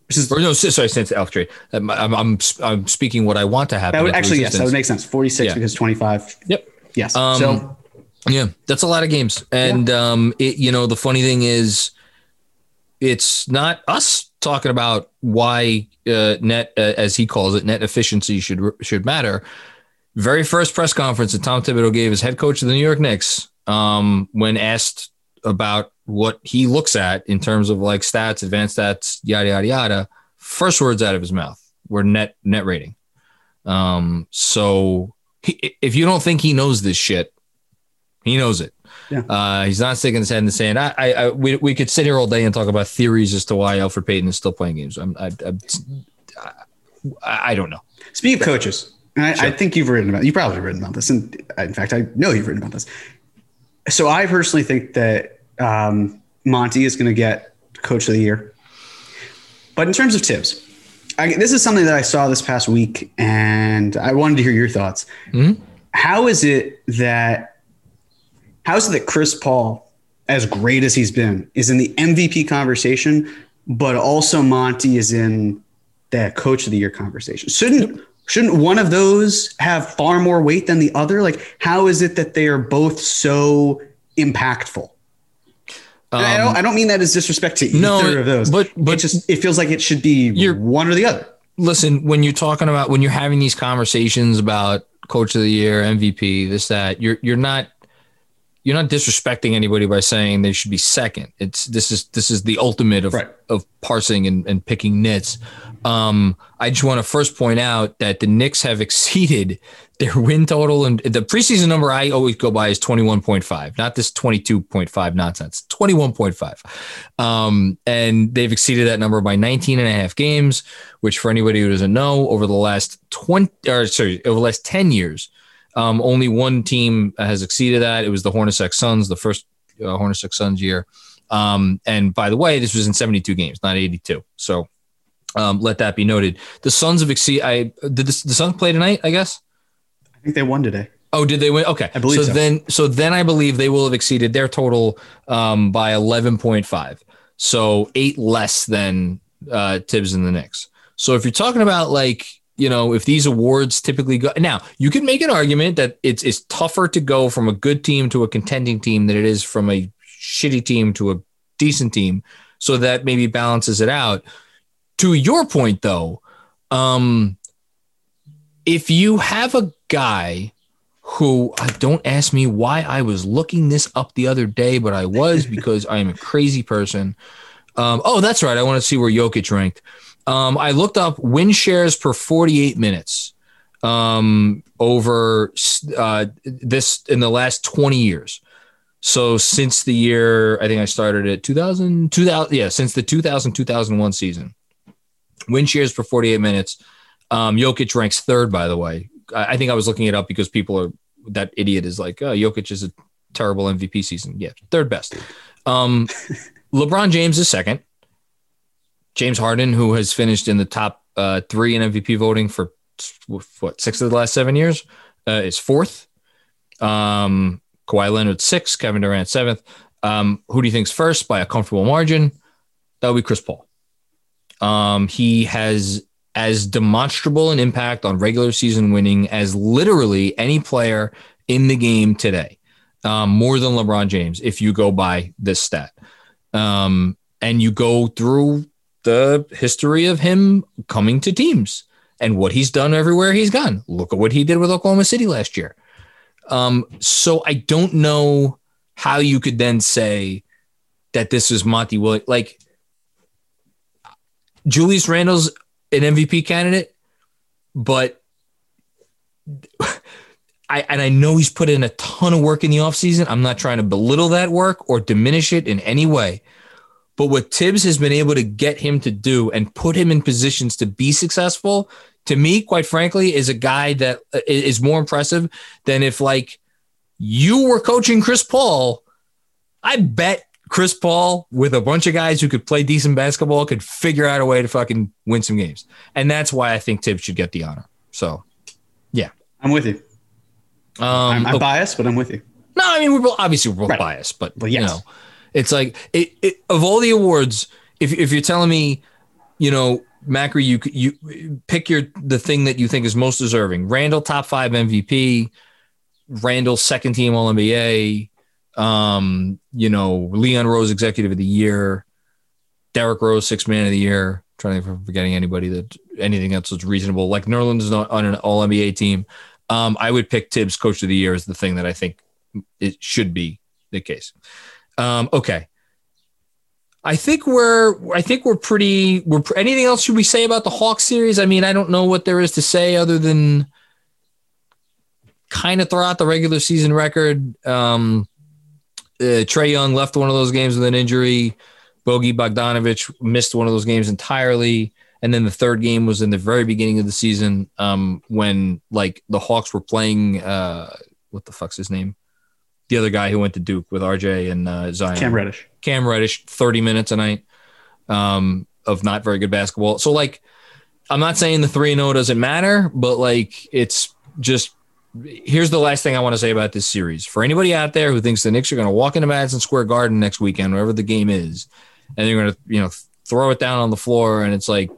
versus- Or no, sorry, since the elf trade. I'm, I'm, I'm, I'm speaking what I want to happen. that would actually yes, that would make sense. 46 Yeah. because 25. Yep. Yes. Um, so Yeah, that's a lot of games. And um, it, you know, the funny thing is, it's not us talking about why uh, net, uh, as he calls it, net efficiency should should matter. Very first press conference that Tom Thibodeau gave as head coach of the New York Knicks, um, when asked about what he looks at in terms of like stats, advanced stats, yada yada yada, first words out of his mouth were net net rating. Um, so he, if you don't think he knows this shit, he knows it. Yeah. Uh, he's not sticking his head in the sand. I, I, I we, we could sit here all day and talk about theories as to why Elfrid Payton is still playing games. I'm, I, I, I don't know. Speaking of coaches, and I, I think you've written about you've probably written about this, and in fact, I know you've written about this. So I personally think that um, Monty is going to get Coach of the Year, but in terms of Thibs, I, this is something that I saw this past week, and I wanted to hear your thoughts. Mhm. How is it that how is it that Chris Paul, as great as he's been, is in the MVP conversation, but also Monty is in the Coach of the Year conversation? Shouldn't shouldn't one of those have far more weight than the other? Like, how is it that they are both so impactful? And I don't. I don't mean that as disrespect to either no, of those. but- but- it just it feels like it should be one or the other. listen, when you're talking about when you're having these conversations about coach of the year, MVP, this, that, you're you're not you're not disrespecting anybody by saying they should be second. It's this is this is the ultimate of Right. of parsing and, and picking nits. Um, I just want to first point out that the Knicks have exceeded their win total and the preseason number I always go by is 21.5, not this 22.5 nonsense. 21.5. Um, and they've exceeded that number by 19 and a half games, which for anybody who doesn't know, over the last 20 or sorry, over the last 10 years, um, only one team has exceeded that. It was the Hornacek Suns, the first uh, Hornacek Suns year. Um, and by the way, this was in 72 games, not 82. So um, let that be noted. The Suns have exceeded. I did the, the Suns play tonight. I guess. I think they won today. Oh, did they win? Okay, I believe so. so. Then, so then I believe they will have exceeded their total um, by 11.5. So eight less than uh, Thibs and the Knicks. So if you're talking about like you know if these awards typically go now, you can make an argument that it's it's tougher to go from a good team to a contending team than it is from a shitty team to a decent team. So that maybe balances it out. To your point, though, um, if you have a guy who uh, don't ask me why I was looking this up the other day, but I was because I am a crazy person. Um, oh, that's right. I want to see where Jokic ranked. Um, I looked up win shares per 48 minutes um, over uh, this in the last 20 years. So since the year, I think I started at 2000, 2000 yeah, since the 2000, 2001 season, win shares per 48 minutes. Um, Jokic ranks third, by the way. I, I think I was looking it up because people are, that idiot is like, oh, Jokic is a terrible MVP season. Yeah, third best. Um, LeBron James is second. James Harden, who has finished in the top uh, three in MVP voting for what six of the last seven years, uh, is fourth. Um, Kawhi Leonard sixth, Kevin Durant seventh. Um, who do you think's first by a comfortable margin? That would be Chris Paul. Um, he has as demonstrable an impact on regular season winning as literally any player in the game today, um, more than LeBron James, if you go by this stat. Um, and you go through the history of him coming to teams and what he's done everywhere he's gone. Look at what he did with Oklahoma City last year. Um, so I don't know how you could then say that this is Monty Williams. Like Julius Randle's an MVP candidate, but I and I know he's put in a ton of work in the offseason. I'm not trying to belittle that work or diminish it in any way. But what Thibs has been able to get him to do and put him in positions to be successful, to me, quite frankly, is a guy that uh, more impressive than if like you were coaching Chris Paul. I bet Chris Paul with a bunch of guys who could play decent basketball could figure out a way to fucking win some games. And that's why I think Thibs should get the honor. So, yeah. I'm with you. Um, I'm, I'm okay. biased, but I'm with you. No, I mean we're both, obviously we're both Right. biased, but Well, you know, it's like it, it, of all the awards. If if you're telling me, you know, Macri, you you pick your the thing that you think is most deserving. Randle top five MVP, Randle second team All NBA, um, you know, Leon Rose executive of the year, Derrick Rose six man of the year. trying to think if I'm forgetting anybody that anything else is reasonable. Like Nerlens is not on an All NBA team. Um, I would pick Thibs coach of the year as the thing that I think it should be the case. Um, okay. I think we're I think we're pretty we're anything else should we say about the Hawks series? I mean, I don't know what there is to say other than kind of throw out the regular season record. Um, uh, Trae Young left one of those games with an injury. Bogey Bogdanovich missed one of those games entirely. And then the third game was in the very beginning of the season um, when like the Hawks were playing uh, what the fuck's his name? The other guy who went to Duke with RJ and uh, Zion. Cam Reddish. Cam Reddish, 30 minutes a night um, of not very good basketball. So, like, I'm not saying the 3 0 doesn't matter, but like it's just here's the last thing I want to say about this series. For anybody out there who thinks the Knicks are going to walk into Madison Square Garden next weekend, wherever the game is, and they're going to, you know, throw it down on the floor and it's like,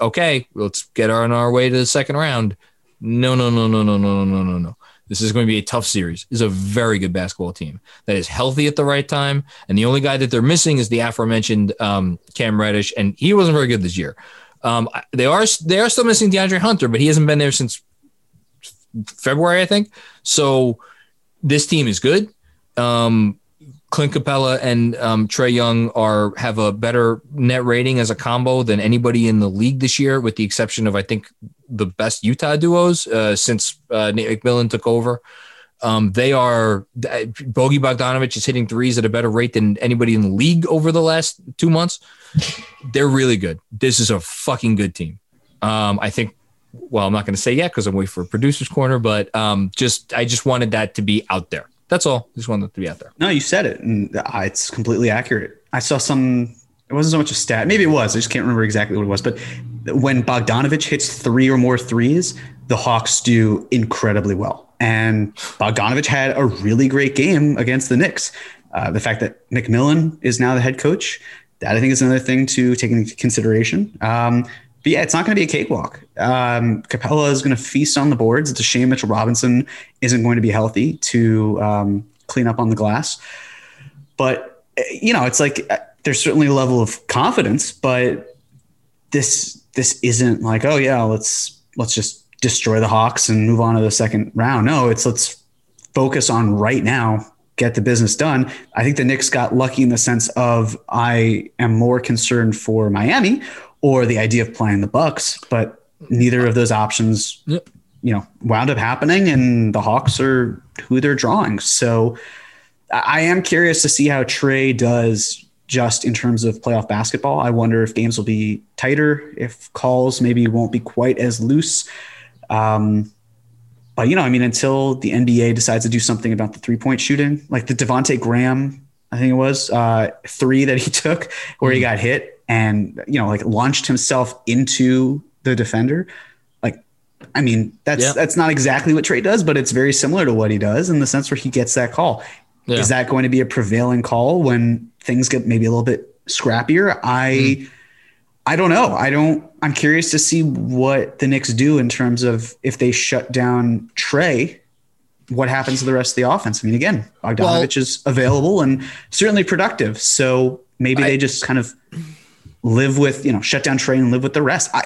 okay, let's get on our way to the second round. No, no, no, no, no, no, no, no, no, no. This is going to be a tough series. Is a very good basketball team that is healthy at the right time. And the only guy that they're missing is the aforementioned um, Cam Reddish, and he wasn't very good this year. Um, they are they are still missing DeAndre Hunter, but he hasn't been there since February, I think. So this team is good. Um, Clint Capela and um, Trae Young are have a better net rating as a combo than anybody in the league this year, with the exception of I think the best Utah duos uh, since uh, Nate McMillan took over. Um, they are Bogey Bogdanovich is hitting threes at a better rate than anybody in the league over the last two months. They're really good. This is a fucking good team. Um, I think. Well, I'm not going to say yet because I'm waiting for a producer's corner, but um, just I just wanted that to be out there. That's all. Just wanted to be out there. No, you said it, and uh, it's completely accurate. I saw some. It wasn't so much a stat. Maybe it was. I just can't remember exactly what it was. But when Bogdanovich hits three or more threes, the Hawks do incredibly well. And Bogdanovich had a really great game against the Knicks. Uh, the fact that McMillan is now the head coach, that I think is another thing to take into consideration. Um, but yeah, it's not going to be a cakewalk. Um, Capela is going to feast on the boards. It's a shame Mitchell Robinson isn't going to be healthy to um, clean up on the glass. But you know, it's like there's certainly a level of confidence, but this this isn't like oh yeah, let's let's just destroy the Hawks and move on to the second round. No, it's let's focus on right now, get the business done. I think the Knicks got lucky in the sense of I am more concerned for Miami or the idea of playing the Bucks, but neither of those options, yep. you know, wound up happening, and the Hawks are who they're drawing. So I am curious to see how Trae does just in terms of playoff basketball. I wonder if games will be tighter, if calls maybe won't be quite as loose. Um, but you know, I mean, until the NBA decides to do something about the three point shooting, like the Devonte Graham, I think it was uh, three that he took where mm-hmm. he got hit and you know, like launched himself into the defender. Like, I mean, that's yep. that's not exactly what Trae does, but it's very similar to what he does in the sense where he gets that call. Yeah. Is that going to be a prevailing call when things get maybe a little bit scrappier? I. Mm I don't know. I don't. I'm curious to see what the Knicks do in terms of if they shut down Trae, What happens to the rest of the offense? I mean, again, Bogdanovich well, is available and certainly productive. So maybe I, they just kind of live with you know shut down Trae and live with the rest. I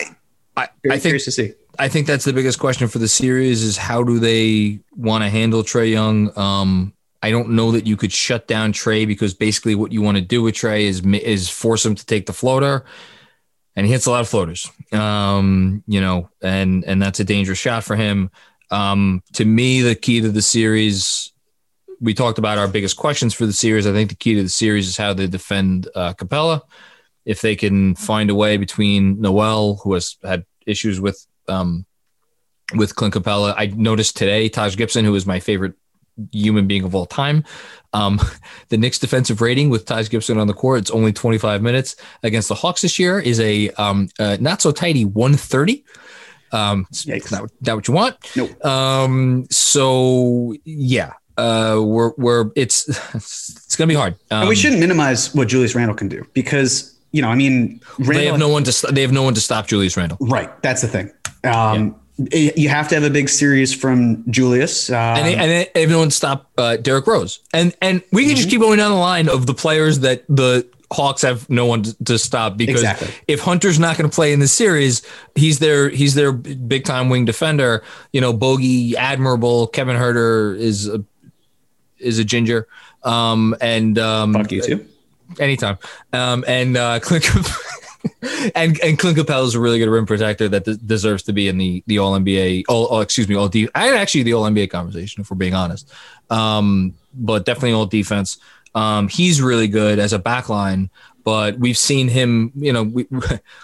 I, I think, curious to see. I think that's the biggest question for the series is how do they want to handle Trae Young? Um, I don't know that you could shut down Trae because basically what you want to do with Trae is is force him to take the floater and he hits a lot of floaters. Um, you know, and and that's a dangerous shot for him. Um, to me, the key to the series, we talked about our biggest questions for the series. I think the key to the series is how they defend uh, Capela. If they can find a way between Noel, who has had issues with um, with Clint Capela, I noticed today Taj Gibson, who is my favorite human being of all time. Um, the Knicks defensive rating with Taj Gibson on the court, it's only 25 minutes against the Hawks this year is a um, uh, not so tidy 130. Um, not, not what you want. Nope. Um, so yeah, uh, we're, we're, it's, it's going to be hard. Um, and we um, shouldn't minimize what Julius Randle can do because, you know, I mean, Randle, they have no one to, they have no one to stop Julius Randle. Right. That's the thing. Um, yeah you have to have a big series from Julius, um, and, and everyone stop uh, Derrick Rose, and and we can mm-hmm. just keep going down the line of the players that the Hawks have no one to, stop because exactly. if Hunter's not going to play in the series, he's their he's their big time wing defender. You know, Bogey, admirable. Kevin Huerter is a, is a ginger, um, and um, fuck you too. Anytime, um, and uh, Clint and and Clint Capela is a really good rim protector that deserves to be in the the All NBA. All, oh, excuse me, All D. I actually the All NBA conversation if we're being honest. Um, but definitely All defense. Um, he's really good as a backline, but we've seen him. You know, we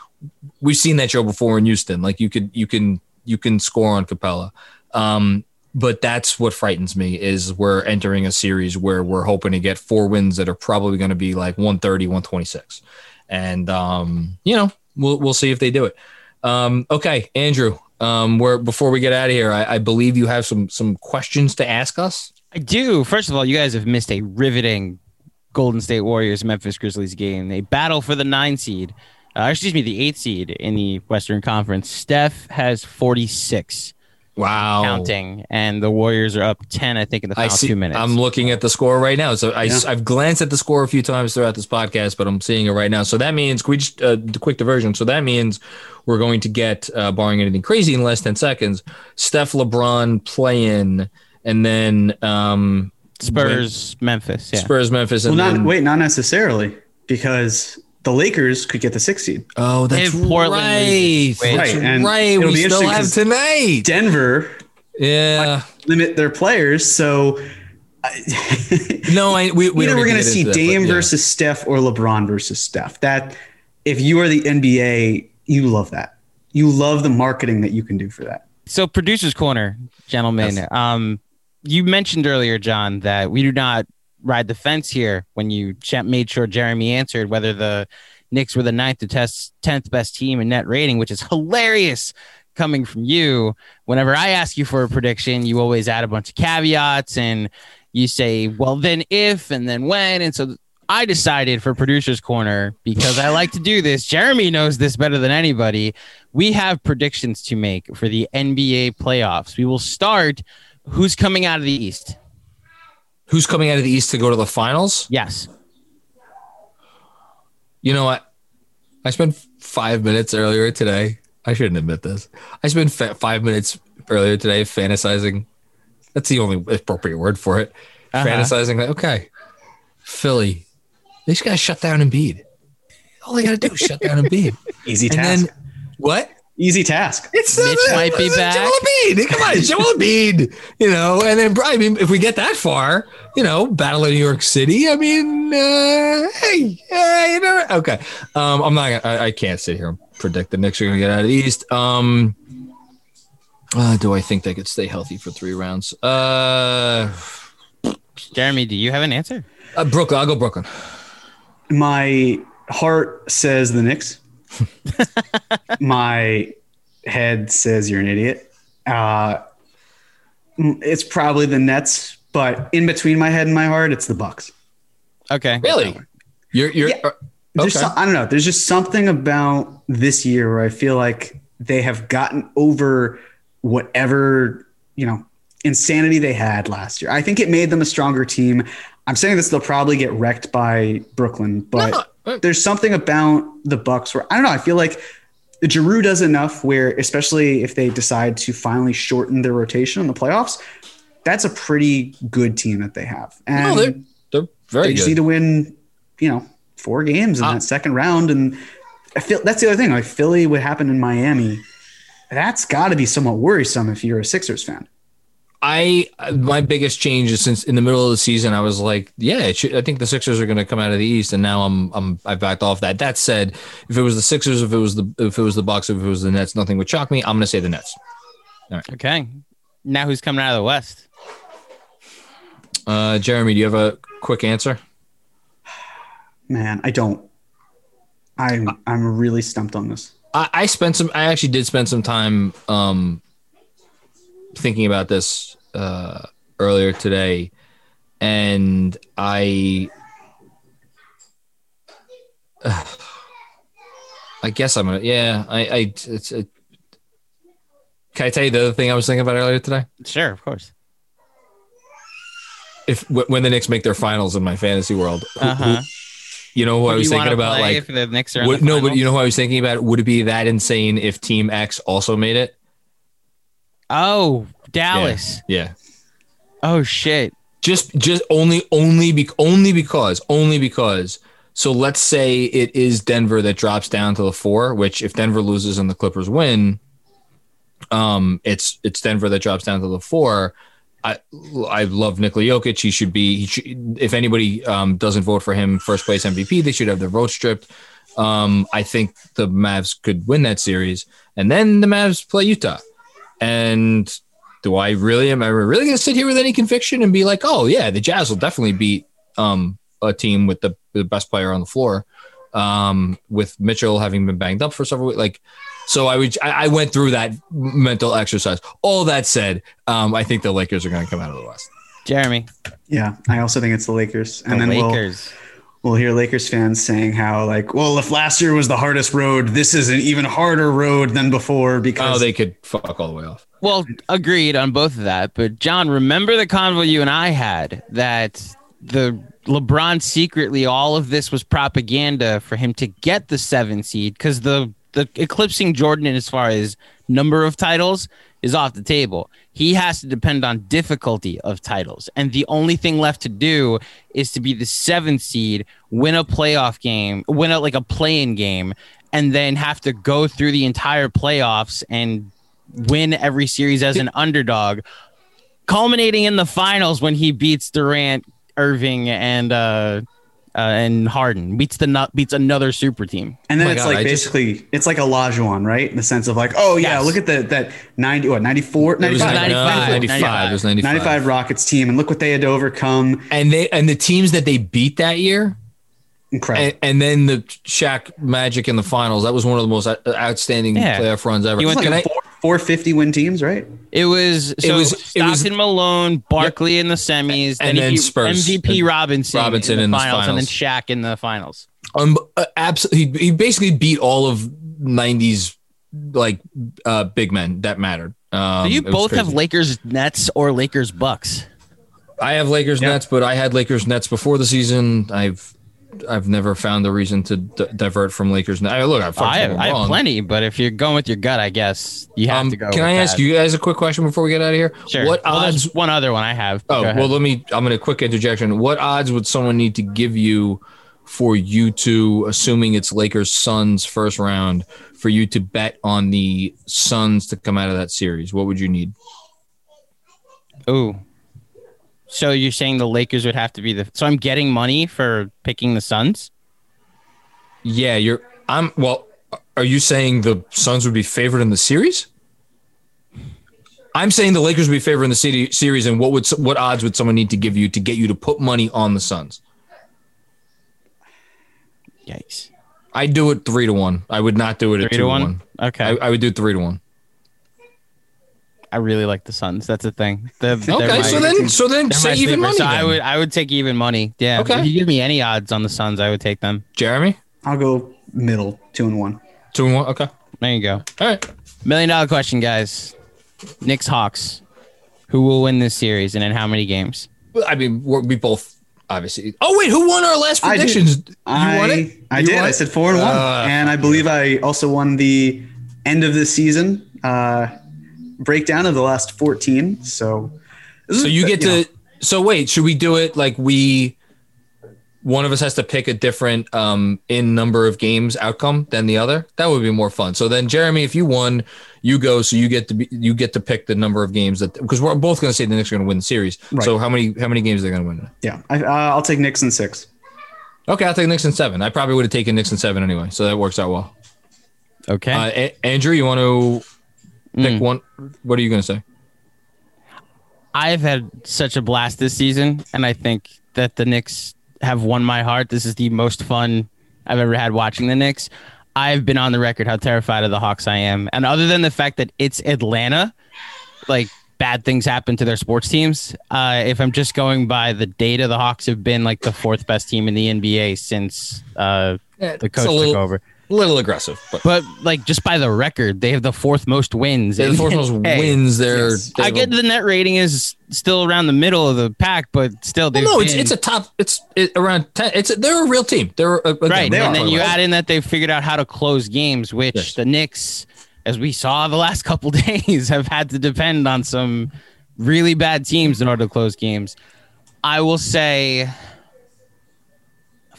we've seen that show before in Houston. Like you could you can you can score on Capela. Um, but that's what frightens me is we're entering a series where we're hoping to get four wins that are probably going to be like 130 126 and um, you know we'll we'll see if they do it. Um, okay, Andrew. Um, where before we get out of here, I, I believe you have some some questions to ask us. I do. First of all, you guys have missed a riveting Golden State Warriors Memphis Grizzlies game. They battle for the nine seed, uh, excuse me, the eight seed in the Western Conference. Steph has 46 Wow. counting, and the Warriors are up 10, I think, in the I final see. two minutes. I'm looking at the score right now. So I, Yeah. I've glanced at the score a few times throughout this podcast, but I'm seeing it right now. So that means, we just, uh, the quick diversion. So that means we're going to get, uh, barring anything crazy in less than 10 seconds, Steph LeBron play in, and then um, Spurs, Memphis. Yeah. Spurs, Memphis. Well, not then, wait, not necessarily, because the Lakers could get the sixth seed. Oh, that's If Portland right. loses, wait. That's Right, and right. it'll We be still have tonight. Denver Yeah. limit their players, so No, I, we, we either we're going to to see get into that, Dame but yeah. versus Steph or LeBron versus Steph. That if you are the NBA, you love that. You love the marketing that you can do for that. So, producers' corner, gentlemen. Yes. Um, you mentioned earlier, John, that we do not ride the fence here. When you made sure Jeremy answered whether the Knicks were the ninth to test tenth best team in net rating, which is hilarious coming from you. Whenever I ask you for a prediction, you always add a bunch of caveats and you say, "Well, then if," and then when, and so. I decided for producers corner because I like to do this. Jeremy knows this better than anybody we have predictions to make for the NBA playoffs. We will start who's coming out of the East. Who's coming out of the East to go to the finals? Yes. You know what? I spent five minutes earlier today. I shouldn't admit this. I spent five minutes earlier today fantasizing. That's the only appropriate word for it. Uh-huh. Fantasizing that okay, Philly, they just gotta shut down Embiid. All they gotta do is shut down Embiid. Easy And task. then what? Easy task. It's Mitch might be back. Joel Embiid. Come on, Joel Embiid. You know, and then I mean, if we get that far, you know, Battle of New York City. I mean, uh, hey, hey, you know, okay. Um, I'm not. Gonna, I, I can't sit here and predict the Knicks are going to get out of the East. Um, uh, do I think they could stay healthy for three rounds? Uh, Jeremy, do you have an answer? uh Brooklyn. I'll go Brooklyn. My heart says the Knicks. My head says you're an idiot. Uh, it's probably the Nets, but in between my head and my heart, it's the Bucks. Okay. Really? You're. You're. Yeah. uh, Okay. some, I don't know. There's just something about this year where I feel like they have gotten over whatever, you know, insanity they had last year. I think it made them a stronger team. I'm saying this, they'll probably get wrecked by Brooklyn, but No, there's something about the Bucks where I don't know. I feel like Jrue does enough where, especially if they decide to finally shorten their rotation in the playoffs, that's a pretty good team that they have. And no, they're they're very they just need to win, you know, four games in Uh, that second round. And I feel that's the other thing. Like Philly, what happened in Miami, that's got to be somewhat worrisome if you're a Sixers fan. I my biggest change is since in the middle of the season I was like, yeah, it should, I think the Sixers are going to come out of the East, and now I'm I'm I backed off that. That said, if it was the Sixers, if it was the if it was the Bucks, if it was the Nets, nothing would shock me. I'm going to say the Nets. Okay. Now who's coming out of the West? Uh, Jeremy, do you have a quick answer? Man, I don't. I'm I'm really stumped on this. I, I spent some. I actually did spend some time um, thinking about this uh, earlier today, and I, I guess I'm gonna. Yeah, I. I it's. It, can I tell you the other thing I was thinking about earlier today? Sure, of course. If wh- when the Knicks make their finals in my fantasy world, who- Uh huh. who- you know who I was thinking about, like if the Knicks are Would, the no, but you know who I was thinking about? Would it be that insane if Team X also made it? Oh, Dallas. Yeah. Oh shit. Just just only only be, only because only because so let's say it is Denver that drops down to the 4, which if Denver loses and the Clippers win, um it's it's Denver that drops down to the 4. I I love Nikola Jokic. He should be he should, if anybody um doesn't vote for him first place MVP, they should have their vote stripped. Um I think the Mavs could win that series and then the Mavs play Utah. And do I really am I really going to sit here with any conviction and be like, oh yeah, the Jazz will definitely beat um, a team with the, the best player on the floor, um, with Mitchell having been banged up for several weeks. Like, So I would I, I went through that mental exercise. All that said, um, I think the Lakers are going to come out of the West. Jeremy, Yeah, I also think it's the Lakers, and the then we'll Lakers. we'll hear Lakers fans saying how like, well, if last year was the hardest road, this is an even harder road than before because Oh, they could fuck all the way off. Well, agreed on both of that. But John, remember the convo you and I had that the LeBron secretly all of this was propaganda for him to get the seven seed because the the eclipsing Jordan in as far as number of titles is off the table. He has to depend on difficulty of titles, and the only thing left to do is to be the seventh seed, win a playoff game, win a like a play-in game, and then have to go through the entire playoffs and win every series as an underdog, culminating in the finals when he beats Durant, Irving, and uh, uh and Harden beats the nut beats another super team. And then Oh it's God, like I just- basically it's like a Olajuwon, right? In the sense of like, oh yeah, Yes. look at the that 90 what 94 It was 95, 95, 95. It was 95. 95 Rockets team and look what they had to overcome. And they and the teams that they beat that year, Incredible. and, and then the Shaq Magic in the finals. That was one of the most outstanding Yeah. playoff runs ever. He went It's Can like I- four, 450 win teams, right? It was so it was- it Stockton was- Malone, Barkley in the semis, And he then beat Spurs. MVP Robinson, Robinson in in the the finals, and then finals. Shaq in the finals. um, uh, absolutely. He, he basically beat all of '90s like uh, big men that mattered. Um, So you it was both have crazy. Lakers Nets or Lakers Bucks. I have Lakers Yeah. Nets, but I had Lakers Nets before the season. I've I've never found a reason to d- divert from Lakers. I, look, I've I have, I have plenty, but if you're going with your gut, I guess you have Um, to go. can I ask that. you guys a quick question before we get out of here? Sure. What Well, odds? one other one I have. Oh well, let me. I'm going to quick interjection. What odds would someone need to give you for you to, assuming it's Lakers Suns first round, for you to bet on the Suns to come out of that series? What would you need? Ooh. So you're saying the Lakers would have to be the so I'm getting money for picking the Suns? Yeah, you're. I'm. Well, are you saying the Suns would be favored in the series? I'm saying the Lakers would be favored in the city, series, and what would what odds would someone need to give you to get you to put money on the Suns? Yikes. I'd do it three to one. I would not do it at Three two to one? Okay. I, I would do three to one. I really like the Suns. That's the thing. They're, they're Okay, so then so then they're say even money. So I would I would take even money. Yeah. Okay. If you give me any odds on the Suns, I would take them. Jeremy I'll go middle, two and one. two and one. Okay, There you go. all right. Million dollar question, guys. Knicks Hawks. Who will win this series and in how many games? I mean, we're, we both obviously. Oh wait, who won our last I did. predictions? You I, won it. I You did. I said four and one, Uh, and I believe I also won the end of the season uh, breakdown of the last fourteen. So, So you get to. So wait, should we do it like we? One of us has to pick a different um in number of games outcome than the other. That would be more fun. So then, Jeremy, if you won, you go. So you get to be, you get to pick the number of games that because we're both going to say the Knicks are going to win the series. Right. So how many how many games are they going to win? yeah, I, uh, I'll take Knicks in six. Okay, I'll take Knicks in seven. I probably would have taken Knicks in seven anyway, so that works out well. Okay. Uh, A- Andrew, you want to pick Mm. one? What are you going to say? I've had such a blast this season, and I think that the Knicks have won my heart. This is the most fun I've ever had watching the Knicks. I've been on the record how terrified of the Hawks I am, and other than the fact that it's Atlanta, like bad things happen to their sports teams. Uh, if I'm just going by the data, the Hawks have been like the fourth best team in the NBA since uh, the coach little, took over. Little aggressive, but But like just by the record, they have the fourth most wins. they're the fourth most Hey, wins. They're, I have a- get the net rating is still around the middle of the pack, but still, Well, they've no, it's been- it's a top. It's it, around ten. It's a, they're a real team. They're a, again, right. we're And then you add in that they've figured out how to close games, which Yes. the Knicks, as we saw the last couple days, have had to depend on some really bad teams in order to close games. I will say,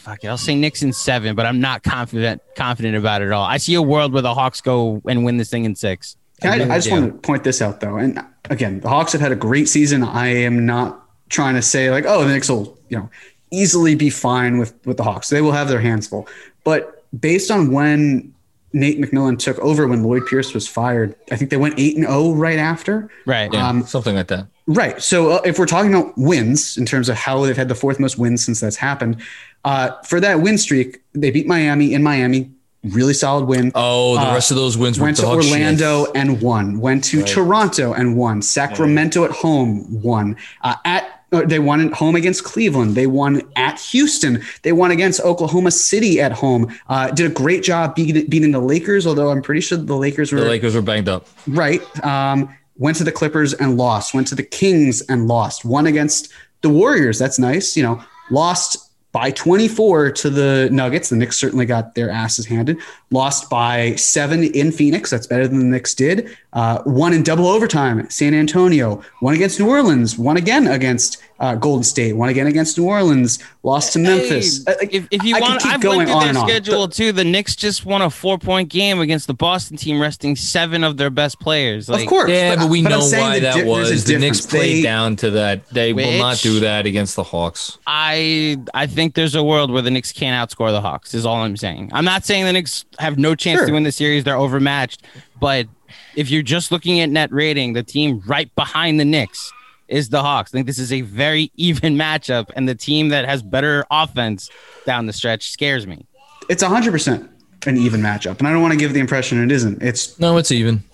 fuck it, I'll say Knicks in seven, but I'm not confident confident about it at all. I see a world where the Hawks go and win this thing in six. Can I, really I just do. want to point this out though, and again, the Hawks have had a great season. I am not trying to say like, oh, the Knicks will, you know, easily be fine with with the Hawks. They will have their hands full. But based on when Nate McMillan took over, when Lloyd Pierce was fired, I think they went eight and zero right after. right. yeah, um, something like that. Right. So uh, if we're talking about wins in terms of how they've had the fourth most wins since that's happened, uh, for that win streak, they beat Miami in Miami. really solid win. Oh, the Uh, rest of those wins went to dog shit. Orlando and won. Went to Right. Toronto and won. Sacramento at home won. Uh, at uh, they won at home against Cleveland. They won at Houston. They won against Oklahoma City at home. Uh, did a great job beating, beating the Lakers. Although I'm pretty sure the Lakers were The Lakers were banged up. right. Um, went to the Clippers and lost. Went to the Kings and lost. Won against the Warriors. That's nice. You know, lost by 24 to the Nuggets. The Knicks certainly got their asses handed. Lost by seven in Phoenix. That's better than the Knicks did. Uh, won in double overtime. San Antonio. One against New Orleans. One again against uh, Golden State. Won again against New Orleans. Lost to Memphis. Hey, Uh, if, if you I could want, keep I've going looked at on their and on. schedule too. The Knicks just won a four-point game against the Boston team, resting seven of their best players. Like, of course. Yeah, but, we I'm know why that di- was. The Knicks played They- down to that. They will not do that against the Hawks. I I think there's a world where the Knicks can't outscore the Hawks. Is all I'm saying. I'm not saying the Knicks have no chance Sure. to win the series. They're overmatched. But if you're just looking at net rating, the team right behind the Knicks is the Hawks. I think this is a very even matchup, and the team that has better offense down the stretch scares me. It's 100% an even matchup. And I don't want to give the impression it isn't. It's No, it's even.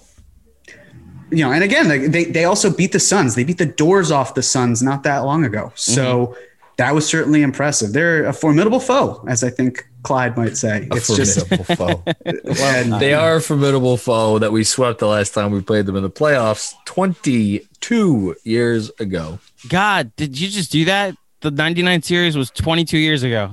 you know, and again, they they also beat the Suns. They beat the doors off the Suns not that long ago. So Mm-hmm. that was certainly impressive. They're a formidable foe, as I think Clyde might say. A it's just formidable foe. and They are a formidable foe that we swept the last time we played them in the playoffs 22 years ago. God, did you just do that? The 99 series was 22 years ago.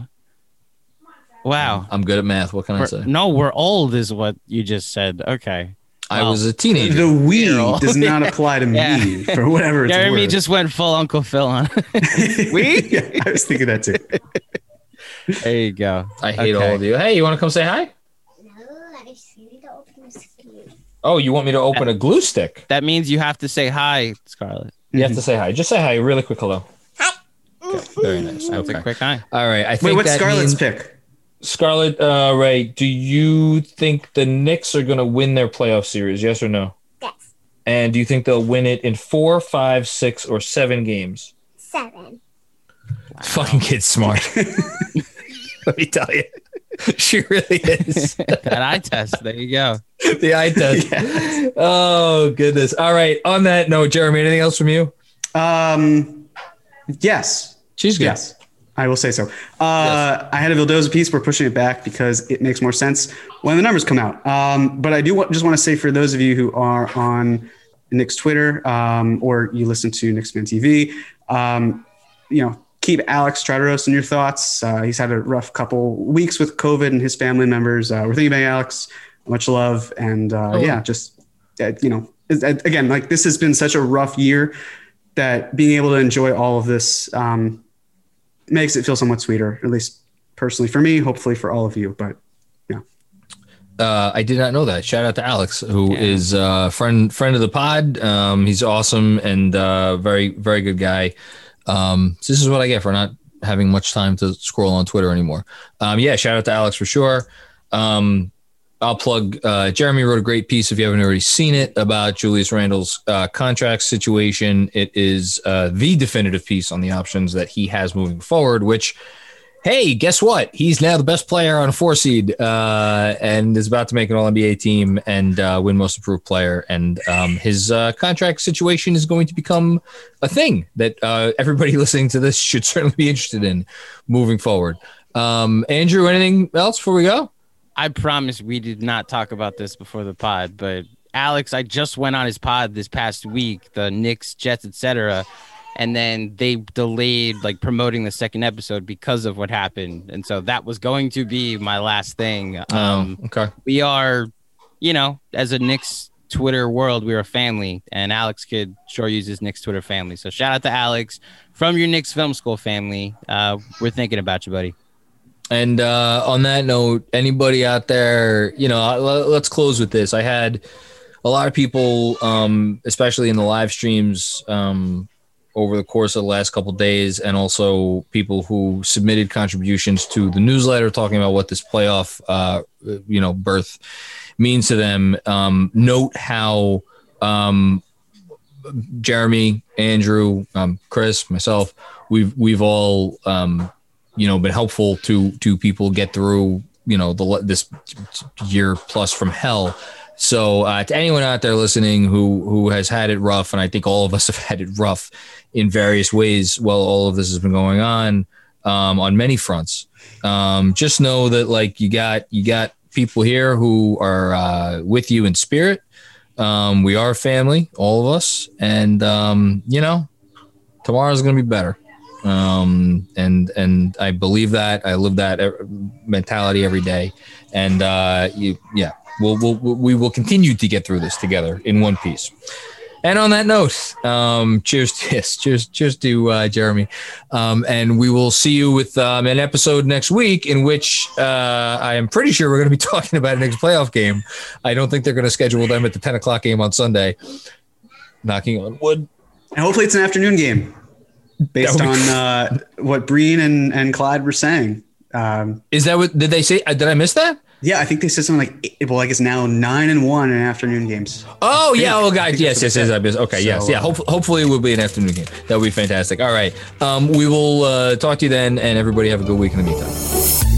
Wow. I'm good at math. What can I We're- say? no, we're old, is what you just said. Okay. I well, was a teenager. the we does not apply to Yeah. me for whatever it's Jeremy worth. just went full Uncle Phil on. we? yeah, I was thinking that too. There you go. I hate Okay. all of you. Hey, you want to come say hi? No, I see the open skin. Oh, you want me to open a glue stick? That means you have to say hi, Scarlett. You have to say hi. Just say hi. Really quick hello. Okay, very nice. That's a Okay. quick hi. All right. I think Wait, what's Scarlett's means- pick? Scarlett, uh, Ray, do you think the Knicks are going to win their playoff series? Yes or no? Yes. And do you think they'll win it in four, five, six, or seven games? Seven. Fucking kid's smart. Let me tell you. She really is. that eye test. There you go. the eye test. Oh, goodness. All right. On that note, Jeremy, anything else from you? Um, yes, She's good. Yes, I will say so. Uh, I had a Vildoza piece. We're pushing it back because it makes more sense when the numbers come out. Um, but I do want, just want to say for those of you who are on Knicks Twitter um, or you listen to Knicks Fan TV, um, you know, keep Alex Tartaros in your thoughts. Uh, he's had a rough couple weeks with COVID and his family members. Uh, we're thinking about Alex. Much love, and uh, Oh. yeah, just uh, you know, uh, again, like this has been such a rough year that being able to enjoy all of this um, makes it feel somewhat sweeter, at least personally for me, hopefully for all of you. But yeah. Uh, I did not know that. Shout out to Alex, who Yeah. is uh, friend friend of the pod. Um, he's awesome and uh, very very good guy. Um, so this is what I get for not having much time to scroll on Twitter anymore. Um, yeah, shout out to Alex for sure. Um, I'll plug. Uh, Jeremy wrote a great piece if you haven't already seen it about Julius Randle's uh, contract situation. It is uh, the definitive piece on the options that he has moving forward, which hey, guess what? He's now the best player on a four seed uh, and is about to make an All NBA team and uh, win Most Improved Player. And um, his uh, contract situation is going to become a thing that uh, everybody listening to this should certainly be interested in moving forward. Um, Andrew, anything else before we go? I promise we did not talk about this before the pod, but Alex, I just went on his pod this past week, the Knicks, Jets, etc. And then they delayed like promoting the second episode because of what happened. And so that was going to be my last thing. Um, Um, okay. we are, you know, as a Knicks Twitter world, we're a family, and Alex could sure use his Knicks Twitter family. So shout out to Alex from your Knicks Film School family. Uh, we're thinking about you, buddy. And uh, on that note, anybody out there, you know, let's close with this. I had a lot of people, um, especially in the live streams um, over the course of the last couple days, and also people who submitted contributions to the newsletter talking about what this playoff, uh, you know, berth means to them. Um, note how um, Jeremy, Andrew, um, Chris, myself, we've we've all um, you know been helpful to to people get through you know the this year plus from hell. So uh, to anyone out there listening who who has had it rough, and I think all of us have had it rough in various ways while all of this has been going on um, on many fronts. Um, just know that like you got you got people here who are uh, with you in spirit. Um, we are family, all of us, and um, you know tomorrow's going to be better. Um, and and I believe that I live that uh, mentality every day, and uh, you yeah we'll, we'll we will continue to get through this together in one piece. And on that note, um, cheers to yes, cheers, cheers to uh, Jeremy, um, and we will see you with um, an episode next week in which uh, I am pretty sure we're going to be talking about a next playoff game. I don't think they're going to schedule them at the ten o'clock game on Sunday. Knocking on wood. And hopefully it's an afternoon game based on uh, what Breen and, and Clyde were saying. Um, Is that what did they say? uh, Did I miss that? Yeah, I think they said something like, eight- well, I guess now nine and one in afternoon games. Oh yeah, oh I guys, think yes, that's yes, what yes. they I missed. Okay, yes, yeah. uh, Hope, hopefully, it will be an afternoon game. That would be fantastic. All right, um, we will uh, talk to you then, and everybody have a good week in the meantime.